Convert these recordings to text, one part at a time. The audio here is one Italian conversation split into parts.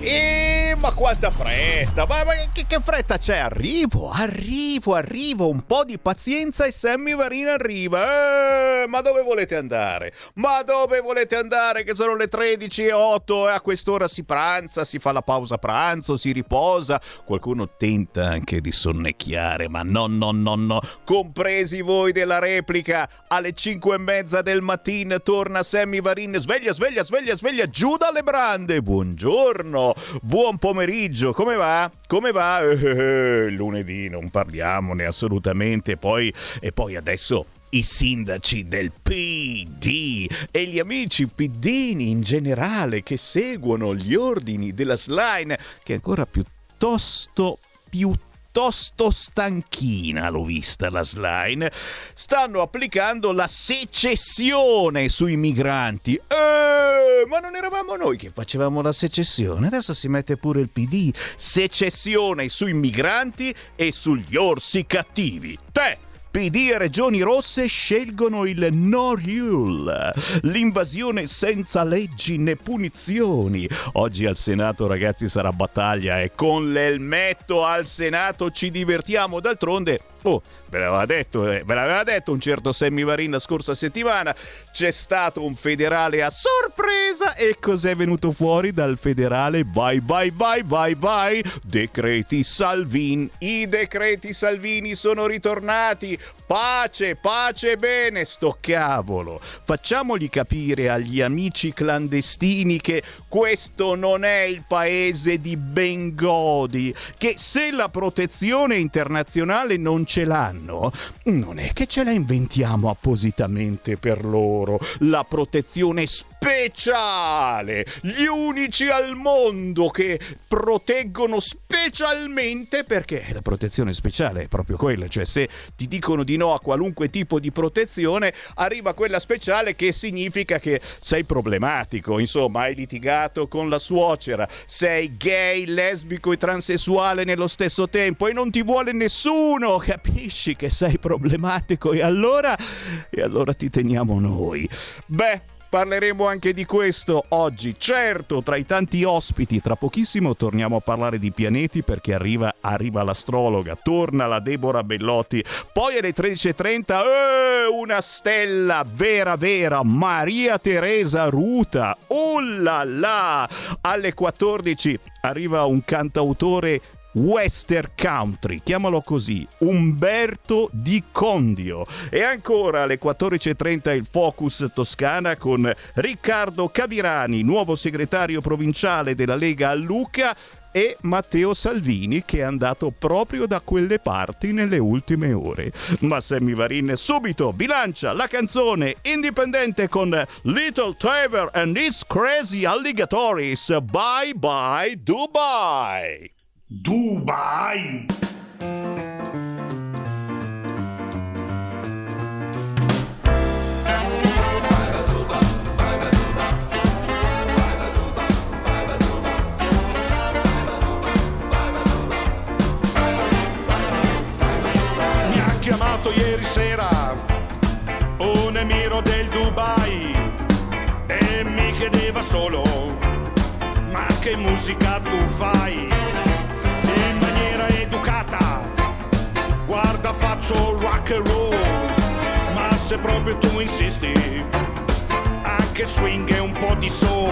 Eh, ma quanta fretta! Ma, ma che, che, fretta c'è? Arrivo, arrivo, arrivo. Un po' di pazienza e Sammy Varin arriva. Eh, ma dove volete andare? Ma dove volete andare? Che sono le 13 e 8 e a quest'ora si pranza, si fa la pausa pranzo, si riposa. Qualcuno tenta anche di sonnecchiare, ma no, no, no, no. Compresi voi della replica. Alle 5 e mezza del mattino torna Sammy Varin. Sveglia, sveglia, sveglia, sveglia. Giù dalle brande. Buongiorno buon pomeriggio, come va? Come va? Eh, lunedì non parliamone assolutamente, poi, e poi adesso i sindaci del PD e gli amici PDini in generale che seguono gli ordini della slime, che è ancora piuttosto piuttosto piuttosto stanchina, l'ho vista la slime, stanno applicando la secessione sui migranti. Eh, ma non eravamo noi che facevamo la secessione? Adesso si mette pure il PD. Secessione sui migranti e sugli orsi cattivi. Te! PD e regioni rosse scelgono il no rule, l'invasione senza leggi né punizioni. Oggi al Senato, ragazzi, sarà battaglia e con l'elmetto al Senato ci divertiamo. D'altronde, oh, ve l'aveva detto, eh, ve l'aveva detto un certo Sammy Varin la scorsa settimana, c'è stato un federale a sorpresa e cos'è venuto fuori dal federale? Vai, vai, vai, vai, vai, decreti Salvini. I decreti Salvini sono ritornati. Pace, pace, bene, sto cavolo. Facciamogli capire agli amici clandestini che questo non è il paese di Bengodi, che se la protezione internazionale non ce l'hanno, non è che ce la inventiamo appositamente per loro. La protezione speciale, gli unici al mondo che proteggono specialmente perché la protezione speciale è proprio quella, cioè se ti dicono di no a qualunque tipo di protezione, arriva quella speciale che significa che sei problematico, insomma, hai litigato con la suocera, sei gay, lesbico e transessuale nello stesso tempo e non ti vuole nessuno, capisci che sei problematico? E allora? E allora ti teniamo noi. Beh, Parleremo anche di questo oggi. Certo, tra i tanti ospiti, tra pochissimo torniamo a parlare di pianeti perché arriva, arriva l'astrologa, torna la Deborah Bellotti. Poi alle 13.30, eh, una stella vera vera, Maria Teresa Ruta. Oh là là! Alle 14 arriva un cantautore Western Country, chiamalo così, Umberto Di Condio. E ancora alle 14.30 il Focus Toscana con Riccardo Cavirani, nuovo segretario provinciale della Lega a Lucca e Matteo Salvini che è andato proprio da quelle parti nelle ultime ore. Ma Sammy Varin subito bilancia la canzone indipendente con Little Trevor and his Crazy Alligatories. Bye bye Dubai! Dubai. Chiamato ieri sera un emiro del Dubai e mi chiedeva solo ma che musica tu fai? Se proprio tu insisti, anche swing e un po' di soul.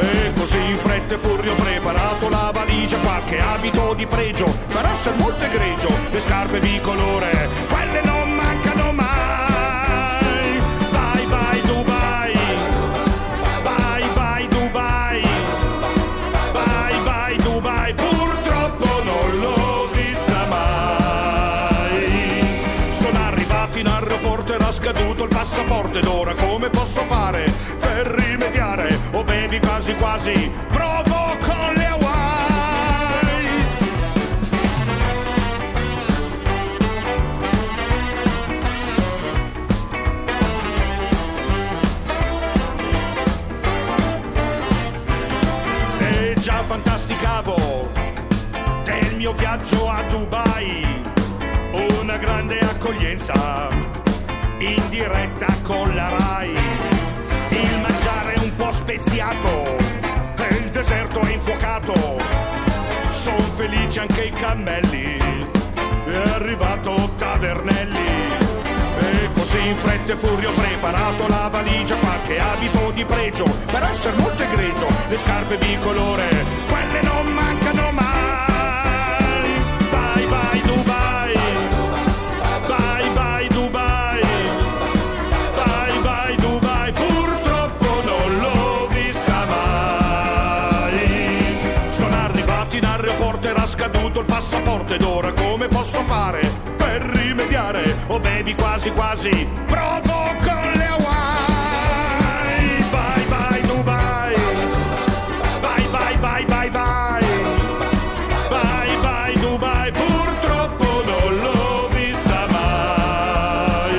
E così in fretta e furia ho preparato la valigia, qualche abito di pregio, per essere molto egregio, le scarpe di colore, quelle non scaduto il passaporto ed ora come posso fare per rimediare? O bevi quasi quasi, provo con le Hawaii! E già fantasticavo del mio viaggio a Dubai, una grande accoglienza in diretta con la RAI. Il speziato e il deserto è infuocato. Son felici anche i cammelli, è arrivato Tavernelli. E così in fretta e furia ho preparato la valigia, qualche abito di pregio, per essere molto egregio, le scarpe bicolore, passaporto ed ora come posso fare per rimediare? Oh baby quasi quasi, provo con le Hawaii. Bye bye Dubai, bye bye bye bye bye. Bye bye Dubai, purtroppo non l'ho vista mai.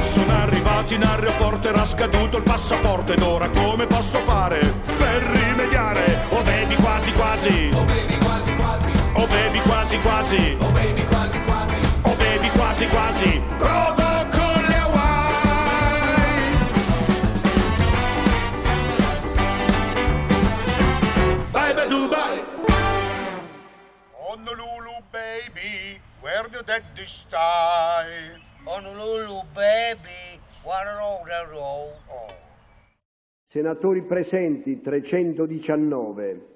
Sono arrivato in aeroporto, era scaduto il passaporto ed ora come posso fare per rimediare? Oh baby quasi quasi, Oh baby quasi quasi, oh baby quasi quasi, oh baby quasi quasi, oh baby quasi quasi, provo con le Hawaii. Bye bye Dubai. Honolulu, baby, where the dead style? Honolulu, baby, what a road, a road. Senatori presenti 319,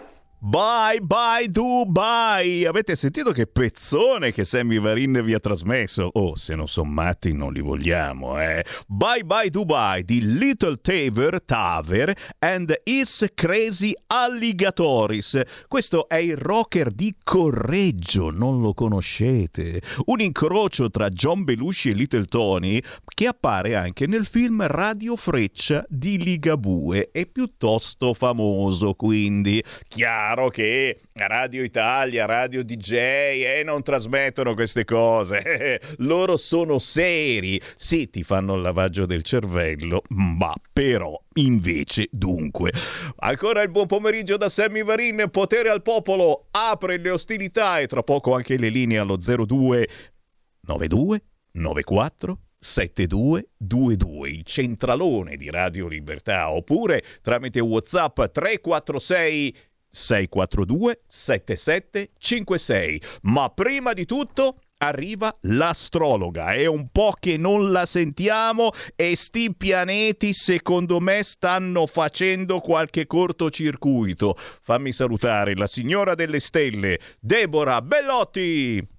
Bye bye Dubai! Avete sentito che pezzone che Sammy Varin vi ha trasmesso? Oh, se non sono matti non li vogliamo, eh! Bye bye Dubai di Little Taver, Taver and His Crazy Alligatoris. Questo è il rocker di Correggio, non lo conoscete? Un incrocio tra John Belushi e Little Tony che appare anche nel film Radio Freccia di Ligabue. È piuttosto famoso, quindi chiaro che Radio Italia, Radio DJ eh, non trasmettono queste cose. Loro sono seri. Sì, ti fanno il lavaggio del cervello, ma però invece dunque. Ancora il buon pomeriggio da Sammy Varin, potere al popolo, apre le ostilità e tra poco anche le linee allo 02 92 94 7222, il centralone di Radio Libertà, oppure tramite WhatsApp 346 642 7756. Ma prima di tutto arriva l'astrologa. È un po' che non la sentiamo e sti pianeti secondo me stanno facendo qualche cortocircuito. Fammi salutare la signora delle stelle, Deborah Bellotti.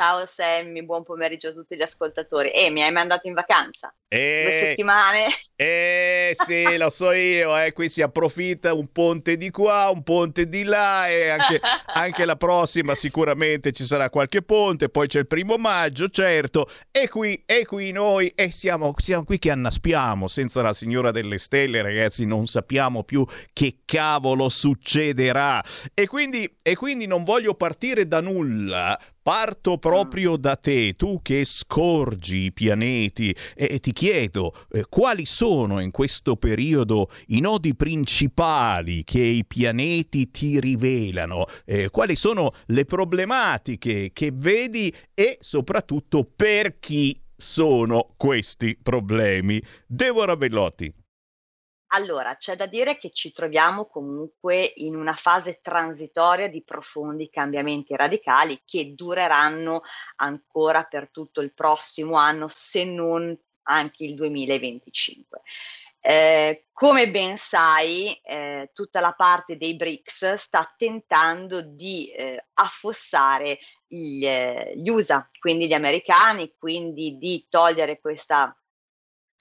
Ciao Sammy, buon pomeriggio a tutti gli ascoltatori. E mi hai mandato in vacanza? Due Eh, settimane? eh sì, lo so io, eh, qui si approfitta un ponte di qua, un ponte di là e anche, anche la prossima sicuramente ci sarà qualche ponte, poi c'è il primo maggio, certo, e qui, e qui noi e siamo, siamo qui che annaspiamo, senza la signora delle stelle ragazzi non sappiamo più che cavolo succederà e quindi, e quindi non voglio partire da nulla, Parto proprio da te, tu che scorgi i pianeti e, ti chiedo eh, quali sono in questo periodo i nodi principali che i pianeti ti rivelano, eh, quali sono le problematiche che vedi e soprattutto per chi sono questi problemi. Deborah Bellotti. Allora, c'è da dire che ci troviamo comunque in una fase transitoria di profondi cambiamenti radicali che dureranno ancora per tutto il prossimo anno, se non anche il 2025. Eh, come ben sai, eh, tutta la parte dei BRICS sta tentando di eh, affossare gli, eh, gli USA, quindi gli americani, quindi di togliere questa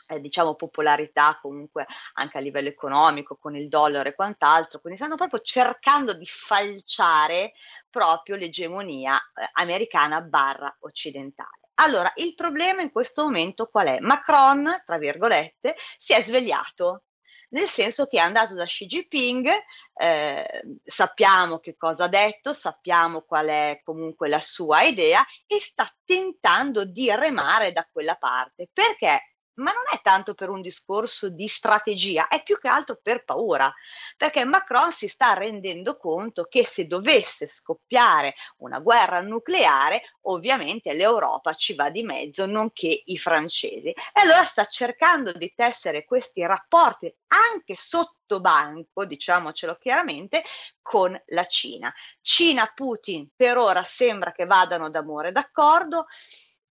eh, diciamo popolarità comunque anche a livello economico con il dollaro e quant'altro, quindi stanno proprio cercando di falciare proprio l'egemonia eh, americana barra occidentale. Allora, il problema in questo momento qual è? Macron, tra virgolette, si è svegliato. nel senso che è andato da Xi Jinping, eh, sappiamo che cosa ha detto, sappiamo qual è comunque la sua idea e sta tentando di remare da quella parte. Perché? Ma non è tanto per un discorso di strategia, è più che altro per paura, perché Macron si sta rendendo conto che se dovesse scoppiare una guerra nucleare, ovviamente l'Europa ci va di mezzo, nonché i francesi. E allora sta cercando di tessere questi rapporti anche sotto banco, diciamocelo chiaramente, con la Cina. Cina-Putin per ora sembra che vadano d'amore d'accordo.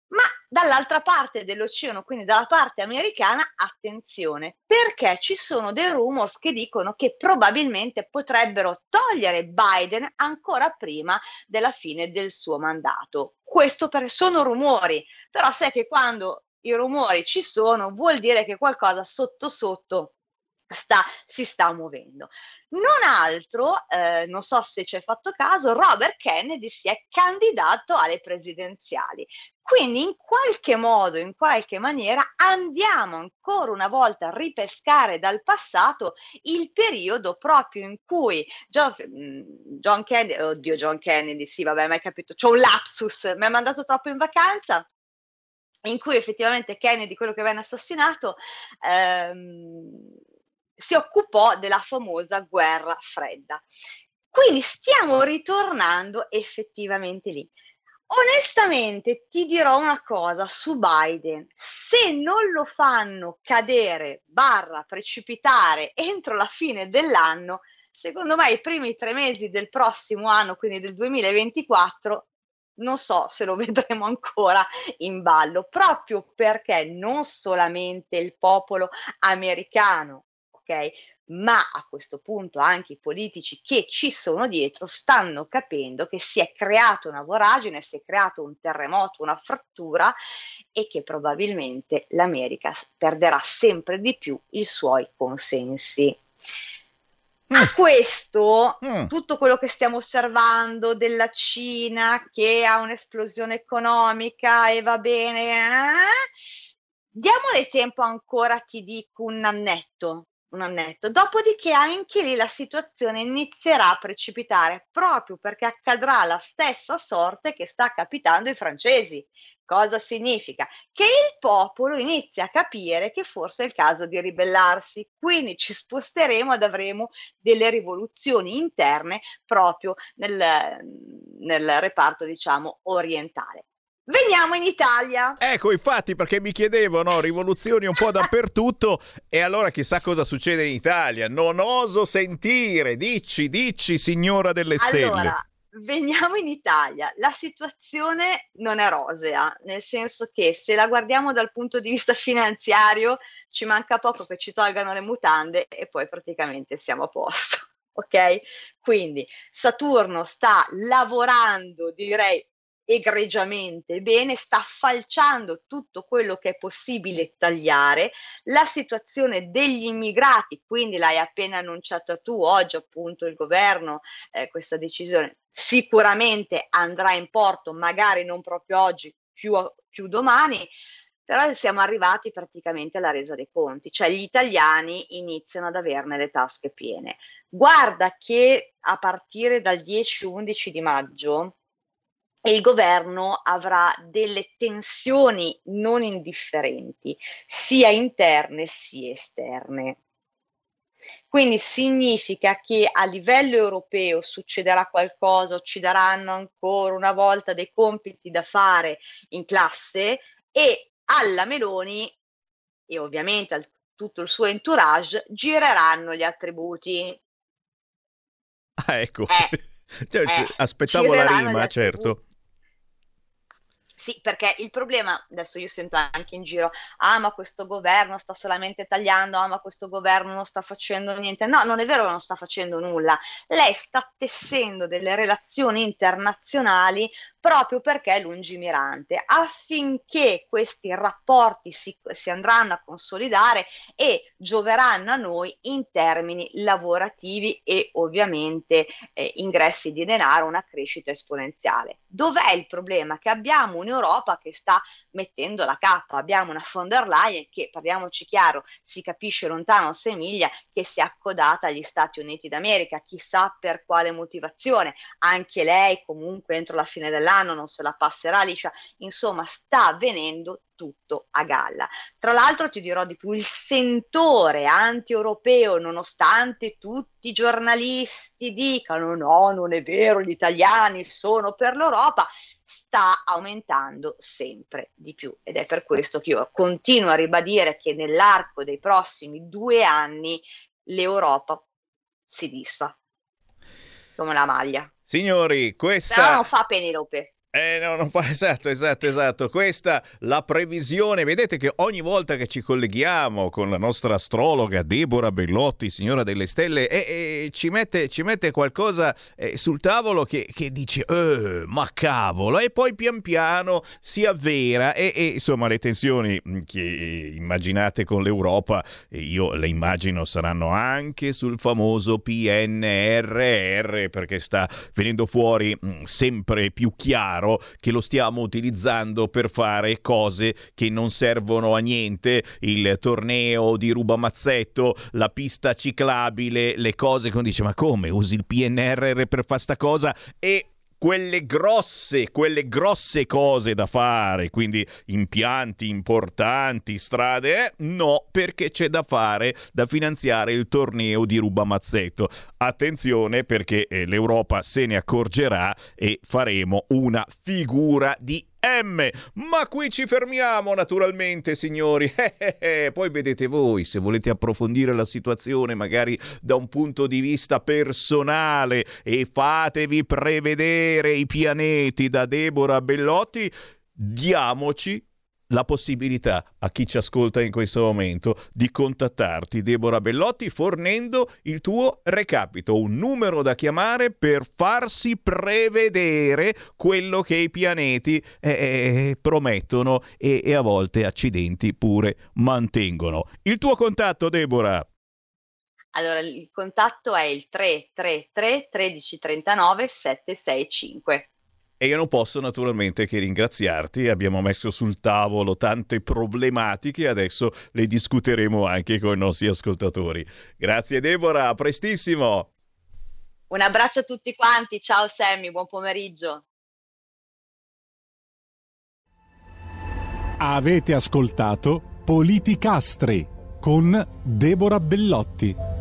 Ma dall'altra parte dell'oceano, quindi dalla parte americana, attenzione, perché ci sono dei rumors che dicono che probabilmente potrebbero togliere Biden ancora prima della fine del suo mandato. Questo per, sono rumori, però sai che quando i rumori ci sono vuol dire che qualcosa sotto sotto sta, si sta muovendo. Non altro, eh, non so se ci hai fatto caso, Robert Kennedy si è candidato alle presidenziali. Quindi in qualche modo, in qualche maniera, andiamo ancora una volta a ripescare dal passato il periodo proprio in cui John, mm, John Kennedy, oddio John Kennedy, sì vabbè, mai capito, c'ho un lapsus, mi ha mandato troppo in vacanza, in cui effettivamente Kennedy, quello che venne assassinato, ehm, si occupò della famosa guerra fredda. Quindi stiamo ritornando effettivamente lì. Onestamente ti dirò una cosa su Biden, se non lo fanno cadere, barra precipitare entro la fine dell'anno, secondo me i primi tre mesi del prossimo anno, quindi del 2024, non so se lo vedremo ancora in ballo, proprio perché non solamente il popolo americano, ok, ma a questo punto anche i politici che ci sono dietro stanno capendo che si è creata una voragine, si è creato un terremoto, una frattura e che probabilmente l'America perderà sempre di più i suoi consensi. A mm. questo, mm. tutto quello che stiamo osservando della Cina che ha un'esplosione economica e va bene, eh? diamole tempo ancora, ti dico un annetto, un annetto. Dopodiché anche lì la situazione inizierà a precipitare proprio perché accadrà la stessa sorte che sta capitando ai francesi. Cosa significa? Che il popolo inizia a capire che forse è il caso di ribellarsi, quindi ci sposteremo ed avremo delle rivoluzioni interne proprio nel, nel reparto, diciamo, orientale. Veniamo in Italia. Ecco, infatti, perché mi chiedevano rivoluzioni un po' dappertutto e allora chissà cosa succede in Italia. Non oso sentire. Dici, dici, signora delle stelle. Allora, veniamo in Italia. La situazione non è rosea, nel senso che se la guardiamo dal punto di vista finanziario, ci manca poco che ci tolgano le mutande e poi praticamente siamo a posto. Ok? Quindi Saturno sta lavorando, direi egregiamente bene, sta falciando tutto quello che è possibile tagliare, la situazione degli immigrati, quindi l'hai appena annunciata tu, oggi appunto il governo eh, questa decisione sicuramente andrà in porto, magari non proprio oggi, più, più domani, però siamo arrivati praticamente alla resa dei conti, cioè gli italiani iniziano ad averne le tasche piene. Guarda che a partire dal 10-11 di maggio il governo avrà delle tensioni non indifferenti, sia interne sia esterne. Quindi significa che a livello europeo succederà qualcosa, ci daranno ancora una volta dei compiti da fare in classe e alla Meloni e ovviamente a tutto il suo entourage gireranno gli attributi. Ah, ecco. Eh, cioè, eh, aspettavo la rima, certo. Sì, perché il problema, adesso io sento anche in giro, ah ma questo governo sta solamente tagliando, ah ma questo governo non sta facendo niente. No, non è vero che non sta facendo nulla. Lei sta tessendo delle relazioni internazionali proprio perché è lungimirante, affinché questi rapporti si, si andranno a consolidare e gioveranno a noi in termini lavorativi e ovviamente eh, ingressi di denaro, una crescita esponenziale. Dov'è il problema? Che abbiamo un'Europa che sta mettendo la cappa, abbiamo una von der Leyen che, parliamoci chiaro, si capisce lontano 6 miglia, che si è accodata agli Stati Uniti d'America, chissà per quale motivazione, anche lei comunque entro la fine dell'anno non se la passerà liscia, insomma sta avvenendo tutto a galla. Tra l'altro ti dirò di più, il sentore anti-europeo, nonostante tutti i giornalisti dicano no, non è vero, gli italiani sono per l'Europa, sta aumentando sempre di più ed è per questo che io continuo a ribadire che nell'arco dei prossimi due anni l'Europa si disfa come la maglia. Signori, questa... Però non fa Penelope. Eh, no, non fa esatto, esatto, esatto. Questa la previsione. Vedete che ogni volta che ci colleghiamo con la nostra astrologa Deborah Bellotti, signora delle stelle, eh, eh, ci, mette, ci, mette, qualcosa eh, sul tavolo che, che dice, eh, ma cavolo, e poi pian piano si avvera. E, e insomma, le tensioni mm, che immaginate con l'Europa, io le immagino saranno anche sul famoso PNRR, perché sta venendo fuori mm, sempre più chiaro chiaro che lo stiamo utilizzando per fare cose che non servono a niente, il torneo di rubamazzetto, la pista ciclabile, le cose che uno dice ma come? Usi il PNRR per fare sta cosa? E quelle grosse, quelle grosse cose da fare, quindi impianti importanti, strade, eh? no, perché c'è da fare, da finanziare il torneo di rubamazzetto. Attenzione perché eh, l'Europa se ne accorgerà e faremo una figura di M. Ma qui ci fermiamo naturalmente, signori. Eh, eh, eh. Poi vedete voi se volete approfondire la situazione magari da un punto di vista personale e fatevi prevedere i pianeti da Deborah Bellotti. Diamoci la possibilità a chi ci ascolta in questo momento di contattarti, Deborah Bellotti, fornendo il tuo recapito, un numero da chiamare per farsi prevedere quello che i pianeti eh, eh, promettono e, e a volte accidenti pure mantengono. Il tuo contatto, Deborah? Allora, il contatto è il 333 1339 765. E io non posso naturalmente che ringraziarti, abbiamo messo sul tavolo tante problematiche, adesso le discuteremo anche con i nostri ascoltatori. Grazie Deborah, a prestissimo! Un abbraccio a tutti quanti, ciao Sammy, buon pomeriggio! Avete ascoltato Politicastri con Deborah Bellotti.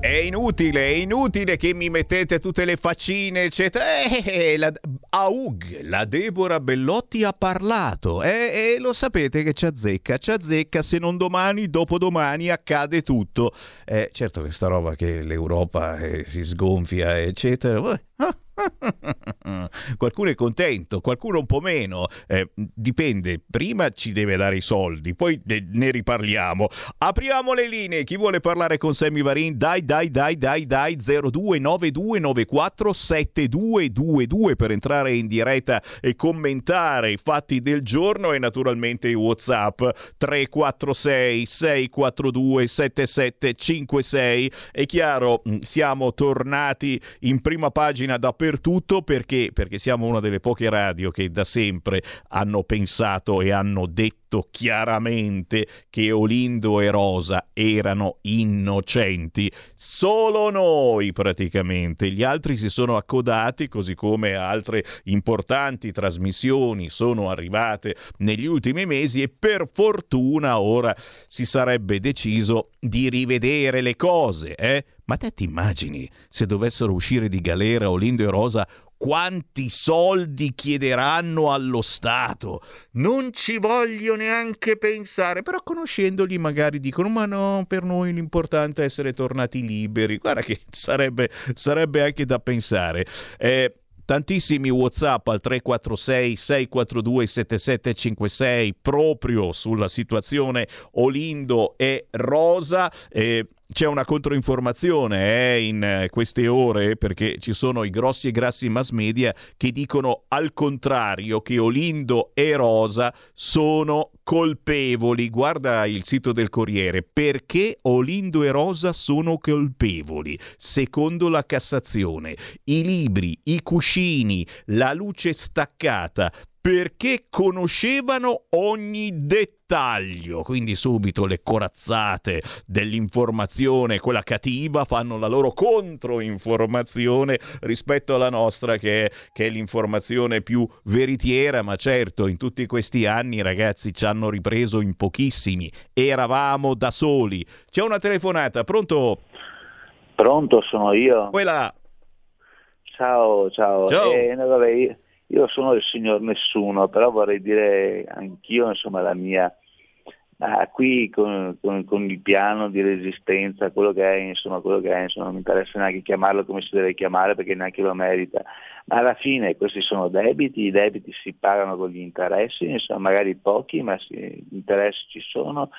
È inutile, è inutile che mi mettete tutte le faccine, eccetera. Eh, la, Aug, la Deborah Bellotti ha parlato eh, e lo sapete che ci azzecca, ci azzecca se non domani, dopodomani accade tutto. Eh, certo che sta roba che l'Europa eh, si sgonfia, eccetera. Qualcuno è contento, qualcuno un po' meno, eh, dipende, prima ci deve dare i soldi, poi ne riparliamo. Apriamo le linee, chi vuole parlare con Sammy Varin? Dai, dai, dai, dai, dai, 0292947222 per entrare in diretta e commentare i fatti del giorno e naturalmente Whatsapp 346 642 7756. È chiaro, mm, siamo tornati in prima pagina dappertutto dappertutto perché? Perché siamo una delle poche radio che da sempre hanno pensato e hanno detto chiaramente che Olindo e Rosa erano innocenti. Solo noi praticamente, gli altri si sono accodati così come altre importanti trasmissioni sono arrivate negli ultimi mesi e per fortuna ora si sarebbe deciso di rivedere le cose, eh? Ma te ti immagini se dovessero uscire di galera Olindo e Rosa quanti soldi chiederanno allo Stato? Non ci voglio neanche pensare, però conoscendoli magari dicono ma no, per noi l'importante è essere tornati liberi. Guarda che sarebbe, sarebbe anche da pensare. Eh, tantissimi WhatsApp al 346 642 7756 proprio sulla situazione Olindo e Rosa. Eh, c'è una controinformazione eh, in eh, queste ore perché ci sono i grossi e grassi mass media che dicono al contrario che Olindo e Rosa sono colpevoli. Guarda il sito del Corriere. Perché Olindo e Rosa sono colpevoli? Secondo la Cassazione, i libri, i cuscini, la luce staccata, perché conoscevano ogni dettaglio. Quindi subito le corazzate dell'informazione, quella cattiva, fanno la loro controinformazione rispetto alla nostra che è, che è l'informazione più veritiera, ma certo in tutti questi anni ragazzi ci hanno ripreso in pochissimi, eravamo da soli. C'è una telefonata, pronto? Pronto, sono io. Quella. Ciao, ciao. Ciao. Eh, no, vabbè, io- io sono il signor Nessuno, però vorrei dire anch'io insomma la mia. Ma qui con, con- con il piano di resistenza, quello che è, insomma, quello che è, insomma, non mi interessa neanche chiamarlo come si deve chiamare perché neanche lo merita. Ma alla fine questi sono debiti, i debiti si pagano con gli interessi, insomma, magari pochi, ma gli interessi ci sono.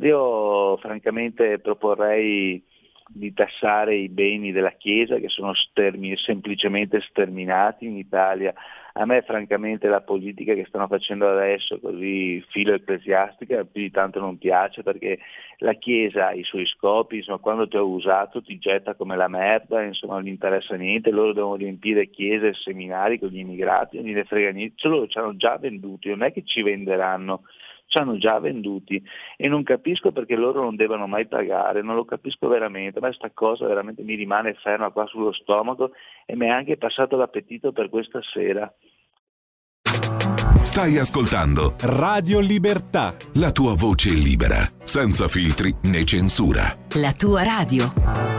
Io francamente proporrei di tassare i beni della Chiesa che sono stermi- semplicemente sterminati in Italia. A me francamente la politica che stanno facendo adesso, così filo ecclesiastica, più di tanto non piace perché la Chiesa ha i suoi scopi, insomma, quando ti ho usato ti getta come la merda, insomma non gli interessa niente, loro devono riempire chiese e seminari con gli immigrati, non gliene frega niente, ce loro ci hanno già venduti, non è che ci venderanno, ci hanno già venduti e non capisco perché loro non devono mai pagare, non lo capisco veramente, a me sta cosa veramente mi rimane ferma qua sullo stomaco e mi è anche passato l'appetito per questa sera. Stai ascoltando Radio Libertà. la tua voce libera, senza filtri né censura. La tua radio.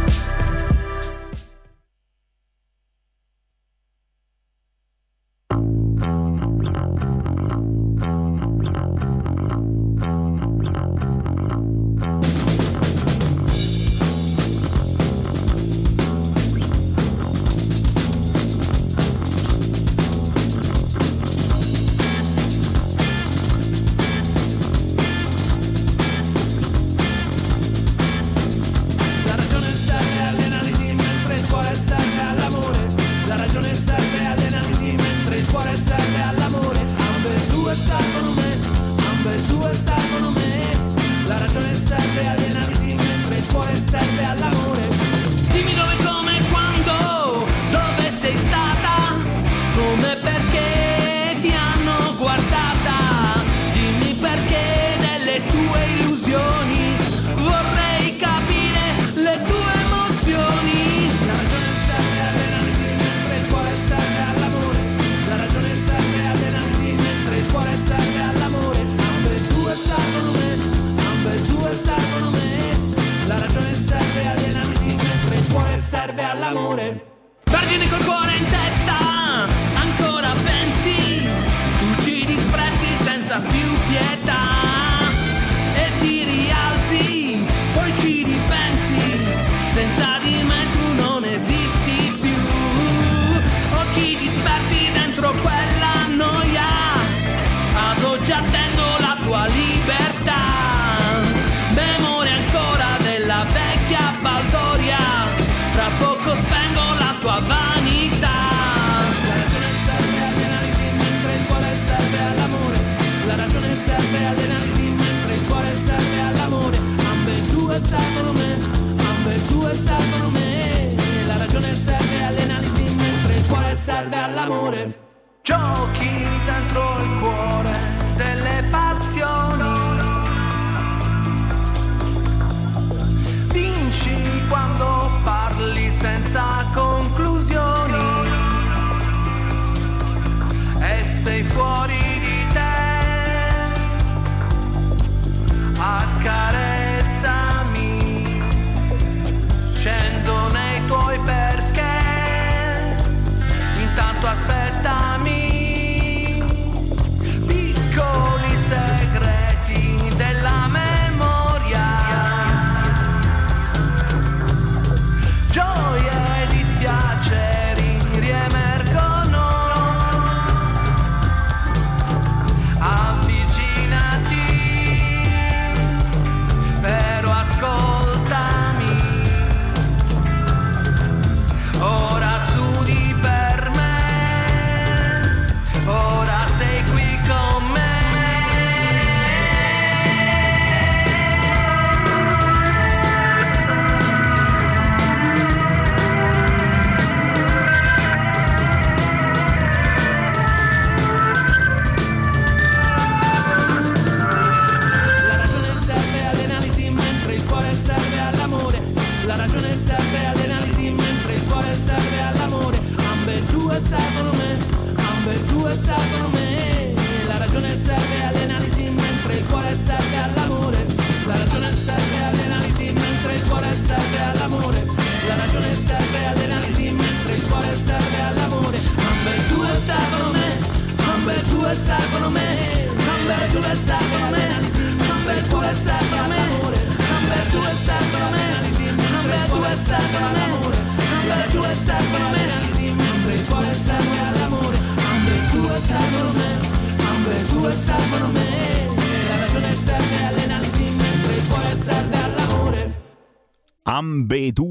Mambedou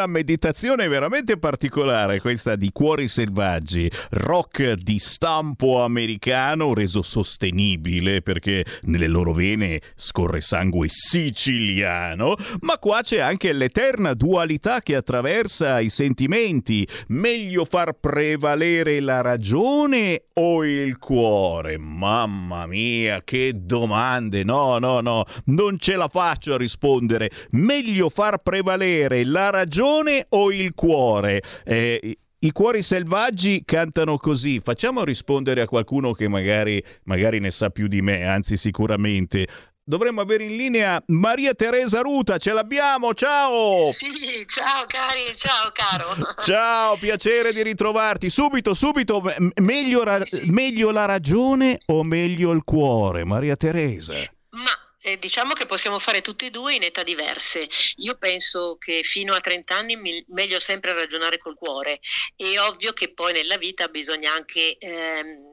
Una meditazione veramente particolare questa di Cuori Selvaggi, rock di stampo americano reso sostenibile perché nelle loro vene scorre sangue siciliano, ma qua c'è anche l'eterna dualità che attraversa i sentimenti. Meglio far prevalere la ragione o il cuore? Mamma mia, che domande! No, no, no, non ce la faccio a rispondere. Meglio far prevalere la ragione o il cuore? Eh, i cuori selvaggi cantano così. Facciamo rispondere a qualcuno che magari, magari ne sa più di me, anzi sicuramente. Dovremmo avere in linea Maria Teresa Ruta, ce l'abbiamo, ciao! Sì, ciao cari, ciao caro. Ciao, piacere di ritrovarti. Subito, subito, meglio, ra- meglio la ragione o meglio il cuore, Maria Teresa? Ma eh, diciamo che possiamo fare tutti e due in età diverse. Io penso che fino a 30 anni mi, meglio sempre ragionare col cuore. È ovvio che poi nella vita bisogna anche ehm,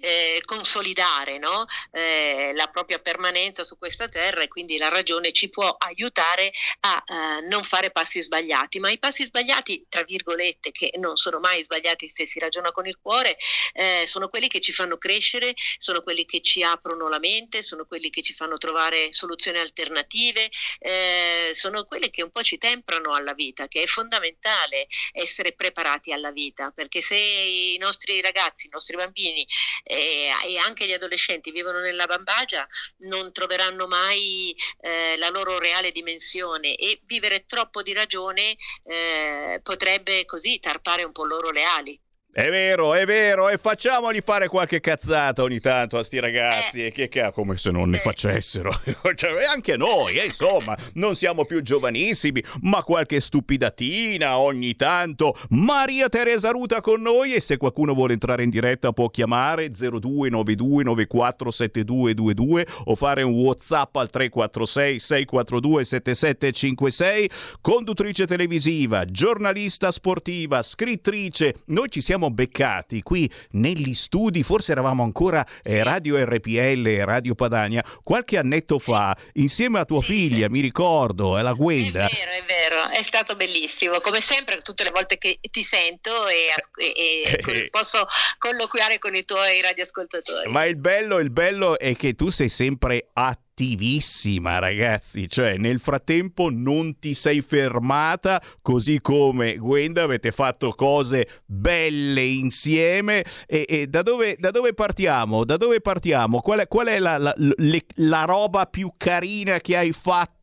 eh, consolidare no? eh, la propria permanenza su questa terra e quindi la ragione ci può aiutare a eh, non fare passi sbagliati. Ma i passi sbagliati, tra virgolette, che non sono mai sbagliati se si ragiona con il cuore, eh, sono quelli che ci fanno crescere, sono quelli che ci aprono la mente, sono quelli che ci fanno trovare soluzioni alternative, eh, sono quelli che un po' ci temprano alla vita, che è fondamentale essere preparati alla vita, perché se i nostri ragazzi, i nostri bambini e, e anche gli adolescenti vivono nella bambagia non troveranno mai eh, la loro reale dimensione e vivere troppo di ragione eh, potrebbe così tarpare un po' loro le ali. È vero, è vero, e facciamogli fare qualche cazzata ogni tanto a sti ragazzi, eh. che, che come se non ne facessero. cioè, anche noi, eh, insomma, non siamo più giovanissimi, ma qualche stupidatina ogni tanto. Maria Teresa Ruta con noi e se qualcuno vuole entrare in diretta può chiamare 0292947222 o fare un WhatsApp al 346 642 7756. Conduttrice televisiva, giornalista sportiva, scrittrice. Noi ci siamo beccati qui negli studi, forse eravamo ancora eh, Radio RPL e Radio Padania, qualche annetto fa, insieme a tua figlia, mi ricordo, la Gwenda. È vero, è vero, è stato bellissimo. Come sempre, tutte le volte che ti sento e, e, e posso colloquiare con i tuoi radioascoltatori. Ma il bello, il bello è che tu sei sempre attivo attivissima, ragazzi. Cioè, nel frattempo non ti sei fermata, così come Gwenda avete fatto cose belle insieme. E, e da, dove, da, dove, partiamo? Da dove partiamo? Qual è, qual è la, la, le, la roba più carina che hai fatto?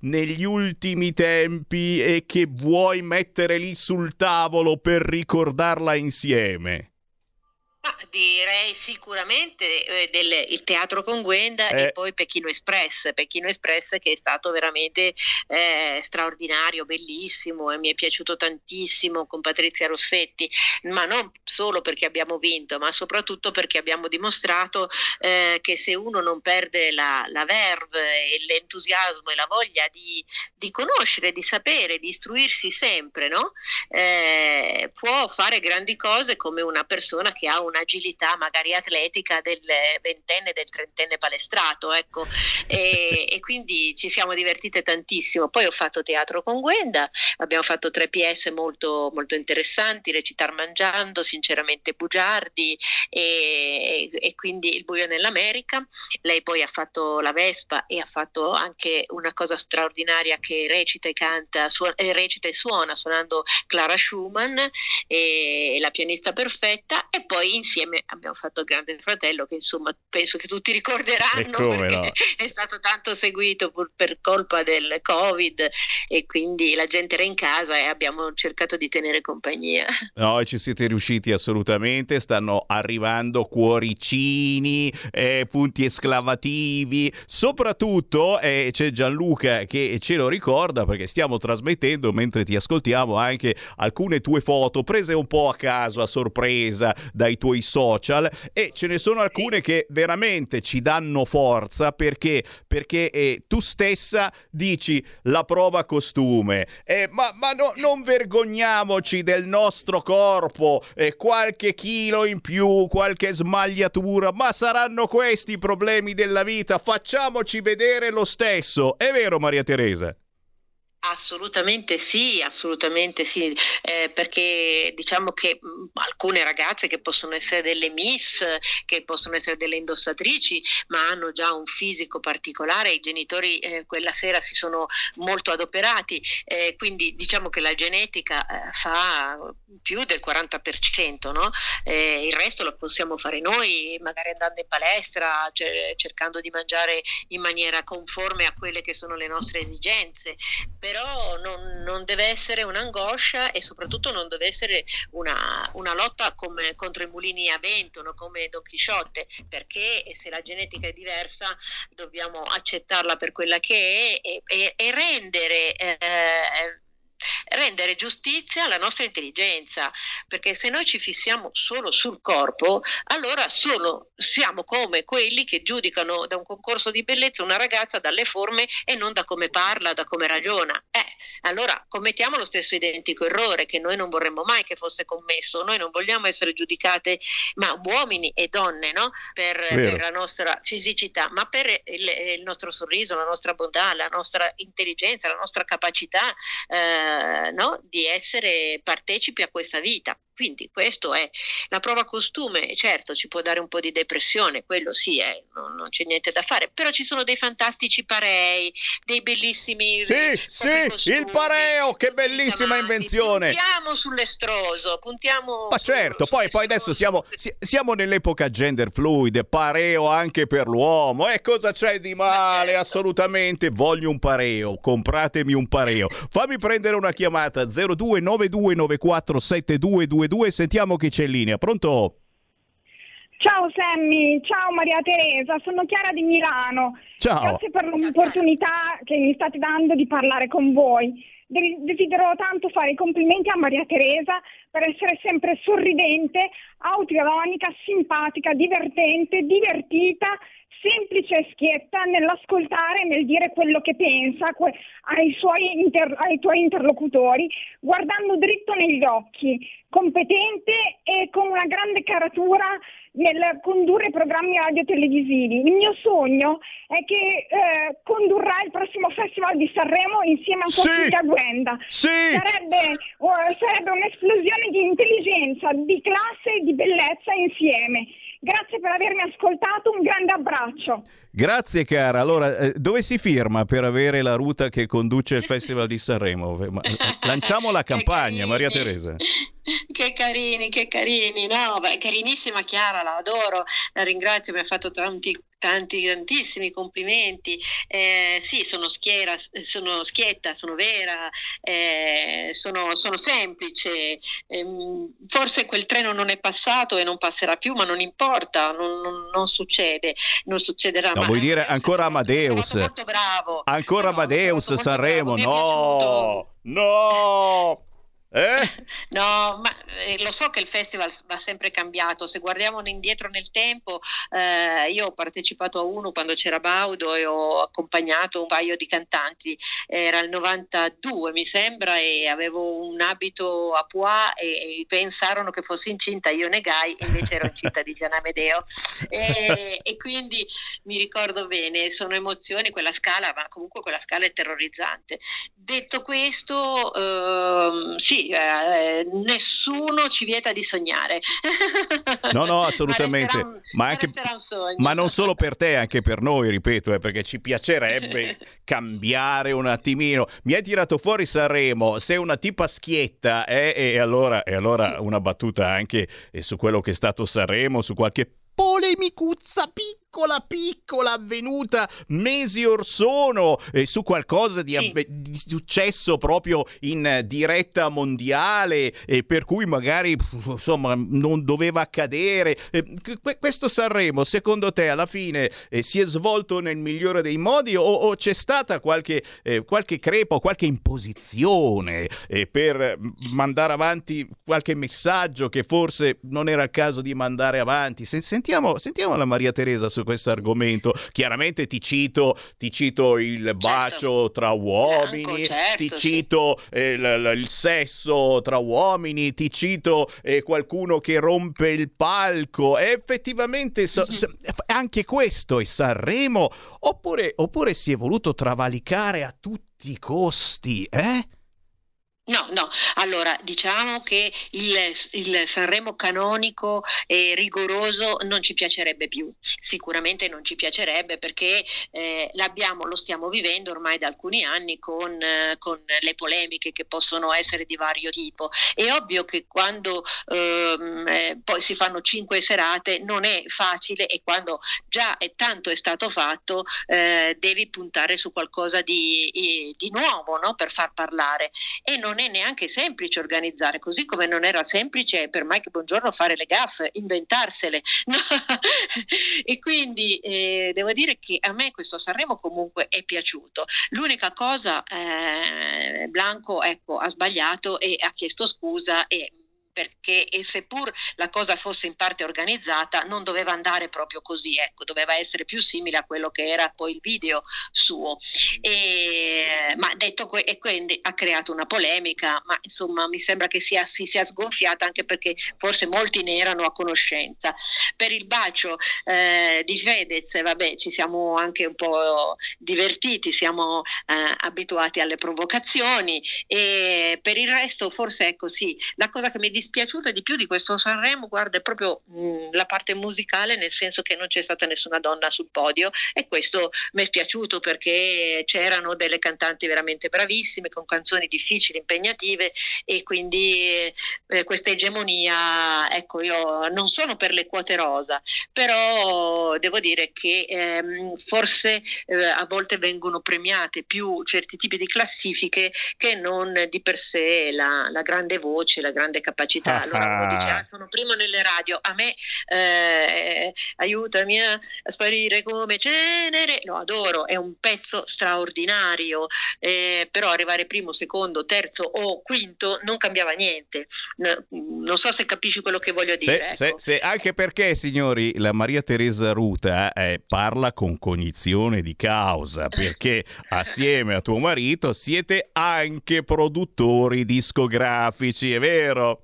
negli ultimi tempi e che vuoi mettere lì sul tavolo per ricordarla insieme? Ma direi sicuramente eh, del, il teatro con Gwenda eh. e poi Pechino Express, Pechino Express che è stato veramente eh, straordinario, bellissimo e mi è piaciuto tantissimo con Patrizia Rossetti, ma non solo perché abbiamo vinto, ma soprattutto perché abbiamo dimostrato eh, che se uno non perde la, la verve e l'entusiasmo e la voglia di, di conoscere, di sapere, di istruirsi sempre, no? Eh, può fare grandi cose come una persona che ha un un'agilità magari atletica del ventenne, del trentenne palestrato, ecco. E, e, quindi ci siamo divertite tantissimo. Poi ho fatto teatro con Gwenda, abbiamo fatto tre PS molto, molto interessanti, Recitar mangiando, sinceramente bugiardi e, e, quindi Il buio nell'America. Lei poi ha fatto la Vespa e ha fatto anche una cosa straordinaria che recita e canta, suona, eh, recita e suona suonando Clara Schumann, e la pianista perfetta e poi insieme abbiamo fatto il Grande Fratello che insomma penso che tutti ricorderanno perché no. è stato tanto seguito pur per colpa del Covid e quindi la gente era in casa e abbiamo cercato di tenere compagnia. No, ci siete riusciti assolutamente, stanno arrivando cuoricini, eh, punti esclamativi, soprattutto eh, c'è Gianluca che ce lo ricorda perché stiamo trasmettendo mentre ti ascoltiamo anche alcune tue foto prese un po' a caso, a sorpresa dai tuoi sui social e ce ne sono alcune che veramente ci danno forza perché, perché eh, tu stessa dici la prova costume, eh, ma, ma no, non vergogniamoci del nostro corpo, eh, qualche chilo in più, qualche smagliatura, ma saranno questi i problemi della vita, facciamoci vedere lo stesso, è vero Maria Teresa? Assolutamente sì, assolutamente sì, eh, perché diciamo che mh, alcune ragazze che possono essere delle miss, che possono essere delle indossatrici, ma hanno già un fisico particolare, i genitori eh, quella sera si sono molto adoperati, eh, quindi diciamo che la genetica eh, fa più del 40%, no? Eh, il resto lo possiamo fare noi, magari andando in palestra, cioè, cercando di mangiare in maniera conforme a quelle che sono le nostre esigenze. Per però non, non, deve essere un'angoscia e soprattutto non deve essere una, una lotta come, contro i mulini a vento, no? come Don Chisciotte, perché se la genetica è diversa dobbiamo accettarla per quella che è e, e, e rendere eh, rendere giustizia alla nostra intelligenza, perché se noi ci fissiamo solo sul corpo, allora solo siamo come quelli che giudicano da un concorso di bellezza una ragazza dalle forme e non da come parla, da come ragiona. Eh, allora commettiamo lo stesso identico errore che noi non vorremmo mai che fosse commesso, noi non vogliamo essere giudicate, ma uomini e donne, no? per, per, la nostra fisicità, ma per il, il, nostro sorriso, la nostra bontà, la nostra intelligenza, la nostra capacità. Eh, no? di essere partecipi a questa vita. Quindi questo è la prova costume, certo ci può dare un po' di depressione, quello sì, eh, non, non, c'è niente da fare, però ci sono dei fantastici parei, dei bellissimi... Sì, sì, costumi, il pareo, che bellissima invenzione! Puntiamo sull'estroso, puntiamo... Ma certo, poi, poi, adesso siamo, siamo, nell'epoca gender fluid, pareo anche per l'uomo, e cosa c'è di male? Certo. Assolutamente, voglio un pareo, compratemi un pareo. Fammi prendere una chiamata 0292947222 222, sentiamo chi c'è in linea. Pronto? Ciao Sammy, ciao Maria Teresa, sono Chiara di Milano. Ciao. Grazie per l'opportunità che mi state dando di parlare con voi. Desidero tanto fare i complimenti a Maria Teresa per essere sempre sorridente, autoironica, simpatica, divertente, divertita, semplice e schietta nell'ascoltare nel dire quello che pensa ai, suoi inter- ai tuoi interlocutori, guardando dritto negli occhi, competente e con una grande caratura nel condurre programmi radio-televisivi. Il mio sogno è che eh, condurrà il prossimo Festival di Sanremo insieme a Costica sì. Guenda. Sì. Sarebbe, uh, sarebbe un'esplosione di intelligenza, di classe e di bellezza insieme. Grazie per avermi ascoltato, un grande abbraccio. Grazie cara. Allora, eh, dove si firma per avere la ruta che conduce il Festival di Sanremo? Lanciamo la campagna, Maria Teresa. Che carini, che carini, no, beh, carinissima Chiara, la adoro, la ringrazio, mi ha fatto tanti, tanti, tantissimi complimenti. Eh, sì, sono schiera, sono schietta, sono vera, eh, sono, sono, semplice. Eh, forse quel treno non è passato e non passerà più, ma non importa, non, non, non succede, non succederà no, mai. Vuoi dire ancora Amadeus? Molto bravo. Ancora no, Amadeus, Sanremo, no, no. Eh? No, ma eh, lo so che il festival va sempre cambiato. Se guardiamo indietro nel tempo, eh, io ho partecipato a uno quando c'era Baudo e ho accompagnato un paio di cantanti. Era il 92, mi sembra, e avevo un abito a pois e, e pensarono che fossi incinta. Io negai, invece ero incinta di Gianna Medeo. E, e, quindi mi ricordo bene, sono emozioni, quella scala, ma comunque quella scala è terrorizzante. Detto questo, ehm, sì, eh, nessuno ci vieta di sognare. No, no, assolutamente. ma, un, ma, anche, ma, non solo per te, anche per noi, ripeto, eh, perché ci piacerebbe cambiare un attimino. Mi hai tirato fuori Sanremo, sei una tipa schietta, eh, e, allora, e allora una battuta anche eh, su quello che è stato Sanremo, su qualche polemicuzza piccola piccola piccola avvenuta mesi or sono eh, su qualcosa di, sì. di, successo proprio in diretta mondiale e per cui magari insomma non doveva accadere eh, questo Sanremo secondo te alla fine eh, si è svolto nel migliore dei modi o, o c'è stata qualche, eh, qualche crepa o qualche imposizione eh, per mandare avanti qualche messaggio che forse non era il caso di mandare avanti sentiamo, sentiamo la Maria Teresa su questo argomento. Chiaramente ti cito, ti cito il bacio tra uomini, certo, ti sì. cito eh, l- l- il sesso tra uomini, ti cito eh, qualcuno che rompe il palco. E effettivamente so- so- anche questo è Sanremo? Oppure, oppure si è voluto travalicare a tutti i costi, eh? No, no, allora diciamo che il, il Sanremo canonico e rigoroso non ci piacerebbe più, sicuramente non ci piacerebbe perché eh, lo stiamo vivendo ormai da alcuni anni con, eh, con le polemiche che possono essere di vario tipo. È ovvio che quando ehm, eh, poi si fanno cinque serate non è facile e quando già è tanto è stato fatto eh, devi puntare su qualcosa di, eh, di nuovo no? per far parlare e non è neanche semplice organizzare, così come non era semplice per Mike Buongiorno fare le gaffe, inventarsele. no? e quindi eh, devo dire che a me questo Sanremo comunque è piaciuto. L'unica cosa, eh, Blanco ecco, ha sbagliato e ha chiesto scusa e perché e seppur la cosa fosse in parte organizzata non doveva andare proprio così, ecco, doveva essere più simile a quello che era poi il video suo. E, ma detto que- quindi ha creato una polemica, ma insomma mi sembra che sia, si sia sgonfiata anche perché forse molti ne erano a conoscenza. Per il bacio eh, di Fedez, vabbè, ci siamo anche un po' divertiti, siamo eh, abituati alle provocazioni e per il resto forse ecco sì, la cosa che mi dispiaciuta di più di questo Sanremo, guarda, è proprio mh, la parte musicale, nel senso che non c'è stata nessuna donna sul podio e questo mi è piaciuto perché c'erano delle cantanti veramente bravissime con canzoni difficili, impegnative e quindi eh, questa egemonia, ecco, io non sono per le quote rosa, però devo dire che ehm, forse eh, a volte vengono premiate più certi tipi di classifiche che non di per sé la, la grande voce, la grande capacità. Allora uno dice, ah, sono primo nelle radio, a me eh, aiutami a, a sparire come cenere, lo adoro, è un pezzo straordinario, eh, però arrivare primo, secondo, terzo o quinto non cambiava niente. No, non so se capisci quello che voglio dire. Se- ecco. se- se- anche perché, signori, la Maria Teresa Ruta eh, parla con cognizione di causa, perché assieme a tuo marito siete anche produttori discografici, è vero?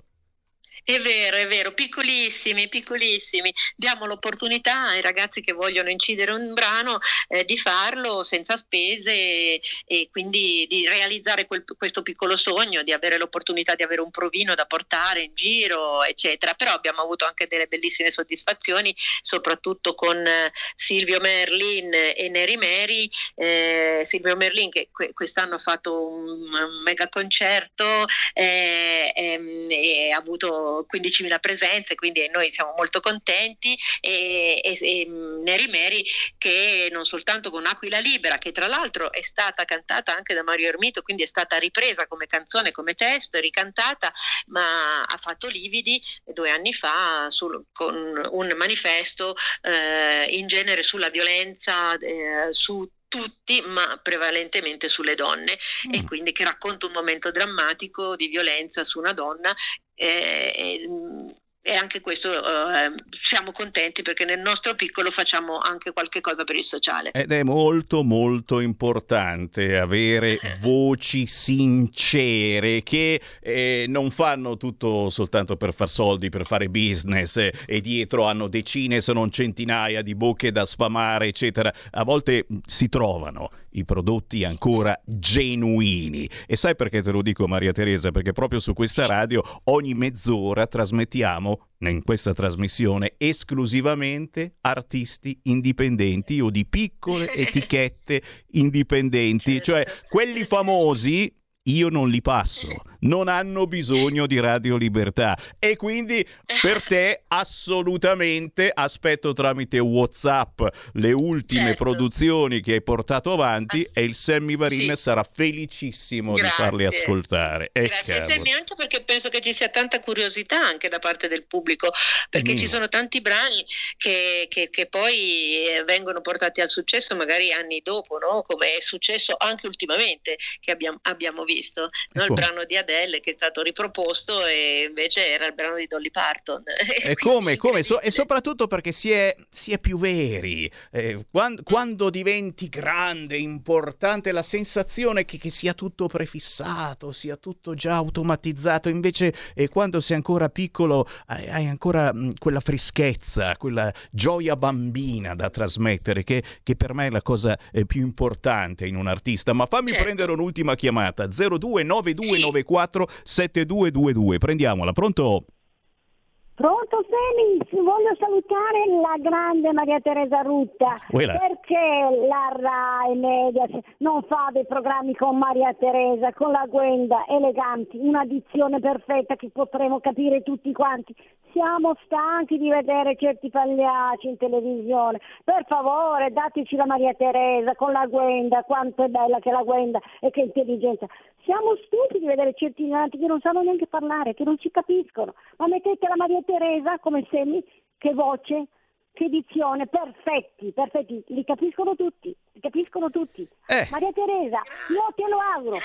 È vero, è vero, piccolissimi, piccolissimi. Diamo l'opportunità ai ragazzi che vogliono incidere un brano eh, di farlo senza spese e, e quindi di realizzare quel- questo piccolo sogno, di avere l'opportunità di avere un provino da portare in giro, eccetera. Però abbiamo avuto anche delle bellissime soddisfazioni, soprattutto con eh, Silvio Merlin e Neri Meri. Eh, Silvio Merlin che que- quest'anno ha fatto un, un mega concerto eh, ehm, e ha avuto 15.000 presenze, quindi noi siamo molto contenti e, e, e mh, Neri Meri che non soltanto con Aquila Libera, che tra l'altro è stata cantata anche da Mario Ermito, quindi è stata ripresa come canzone, come testo, e ricantata, ma ha fatto lividi due anni fa sul- con un manifesto eh, in genere sulla violenza eh, su tutti, ma prevalentemente sulle donne, e quindi che racconta un momento drammatico di violenza su una donna. E, e anche questo eh, siamo contenti perché nel nostro piccolo facciamo anche qualche cosa per il sociale. Ed è molto molto importante avere voci sincere che eh, non fanno tutto soltanto per far soldi, per fare business eh, e dietro hanno decine se non centinaia di bocche da sfamare, eccetera. A volte si trovano i prodotti ancora genuini. E sai perché te lo dico Maria Teresa? Perché proprio su questa radio ogni mezz'ora trasmettiamo in questa trasmissione esclusivamente artisti indipendenti o di piccole etichette indipendenti, cioè quelli famosi io non li passo, non hanno bisogno di Radio Libertà e quindi per te assolutamente aspetto tramite Whatsapp le ultime Certo. produzioni che hai portato avanti e il Sammy Varin sarà felicissimo di Grazie. farle ascoltare. E Grazie. Sammy, anche perché penso che ci sia tanta curiosità anche da parte del pubblico, perché Mm. ci sono tanti brani che, che- che poi eh, vengono portati al successo magari anni dopo, no? come è successo anche ultimamente che abbiamo, abbiamo visto. no? Il Ecco. brano di Adele Adele che è stato riproposto e invece era il brano di Dolly Parton. E come, come? So- e soprattutto perché si è, si è più veri. Eh, quando, quando, diventi grande, importante, la sensazione che, che, sia tutto prefissato, sia tutto già automatizzato, invece eh, quando sei ancora piccolo hai, hai ancora mh, quella freschezza, quella gioia bambina da trasmettere, che, che per me è la cosa eh, più importante in un artista. Ma fammi certo. prendere un'ultima chiamata, 029294 7222. Prendiamola, pronto? Pronto Femi, voglio salutare la grande Maria Teresa Rutta Uela. perché la RAI Media non fa dei programmi con Maria Teresa, con la Gwenda, eleganti, una dizione perfetta che potremo capire tutti quanti. Siamo stanchi di vedere certi pagliacci in televisione. Per favore, dateci la Maria Teresa con la Gwenda, quanto è bella che la Gwenda e che intelligenza. Siamo stufi di vedere certi ignoranti che non sanno neanche parlare, che non ci capiscono. Ma mettete la Maria Teresa come semi, che voce, che dizione, perfetti, perfetti, li capiscono tutti, li capiscono tutti. Eh. Maria Teresa, io te lo auguro,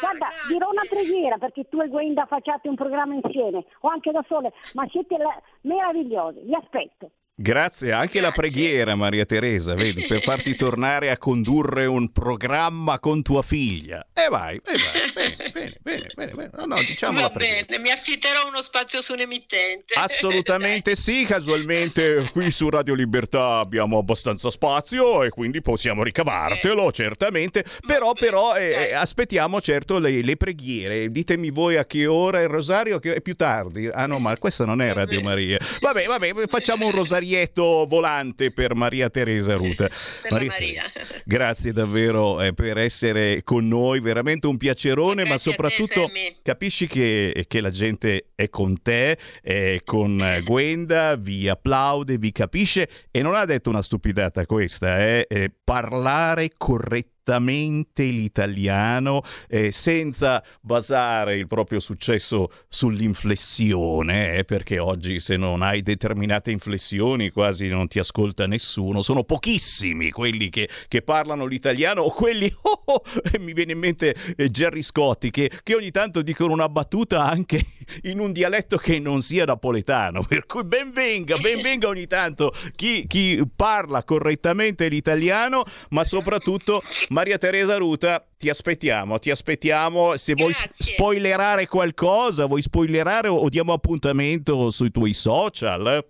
guarda, dirò una preghiera perché tu e Gwenda facciate un programma insieme, o anche da sole, ma siete la... meravigliosi, vi aspetto. Grazie, anche la preghiera Maria Teresa, vedi, per farti tornare a condurre un programma con tua figlia. E vai, e vai, bene, bene, bene, bene, bene. No, no, diciamo Va la preghiera. bene, mi affitterò uno spazio su un emittente. Assolutamente sì, casualmente qui su Radio Libertà abbiamo abbastanza spazio e quindi possiamo ricavartelo, certamente, però, però eh, aspettiamo certo le, le, preghiere. Ditemi voi a che ora il rosario, che è più tardi. Ah no, ma questa non è Radio Maria. Vabbè, vabbè, facciamo un rosario biglietto volante per Maria Teresa Ruta. Maria Maria. Teresa, grazie davvero eh, per essere con noi, veramente un piacerone, ma, ma soprattutto te, capisci che, che, la gente è con te, è con Gwenda, vi applaude, vi capisce e non ha detto una stupidata questa, eh? eh parlare correttamente esattamente l'italiano eh, senza basare il proprio successo sull'inflessione, eh, perché oggi se non hai determinate inflessioni quasi non ti ascolta nessuno, sono pochissimi quelli che, che parlano l'italiano o quelli, oh, oh, mi viene in mente eh, Gerry Scotti, che, che ogni tanto dicono una battuta anche in un dialetto che non sia napoletano, per cui benvenga, benvenga ogni tanto chi, chi parla correttamente l'italiano, ma soprattutto Maria Teresa Ruta, ti aspettiamo, ti aspettiamo. Se vuoi spoilerare qualcosa, vuoi spoilerare o diamo appuntamento sui tuoi social?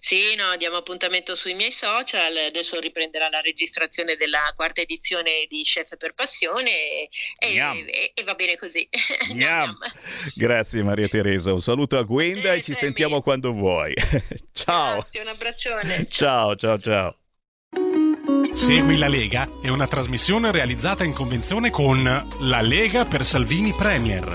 Sì, no, diamo appuntamento sui miei social, adesso riprenderà la registrazione della quarta edizione di Chef per Passione e, e, e va bene così. Grazie Maria Teresa, un saluto a Gwenda e ci sentiamo quando vuoi. ciao. Grazie, un abbraccione. Ciao, ciao, ciao. Segui la Lega è una trasmissione realizzata in convenzione con La Lega per Salvini Premier.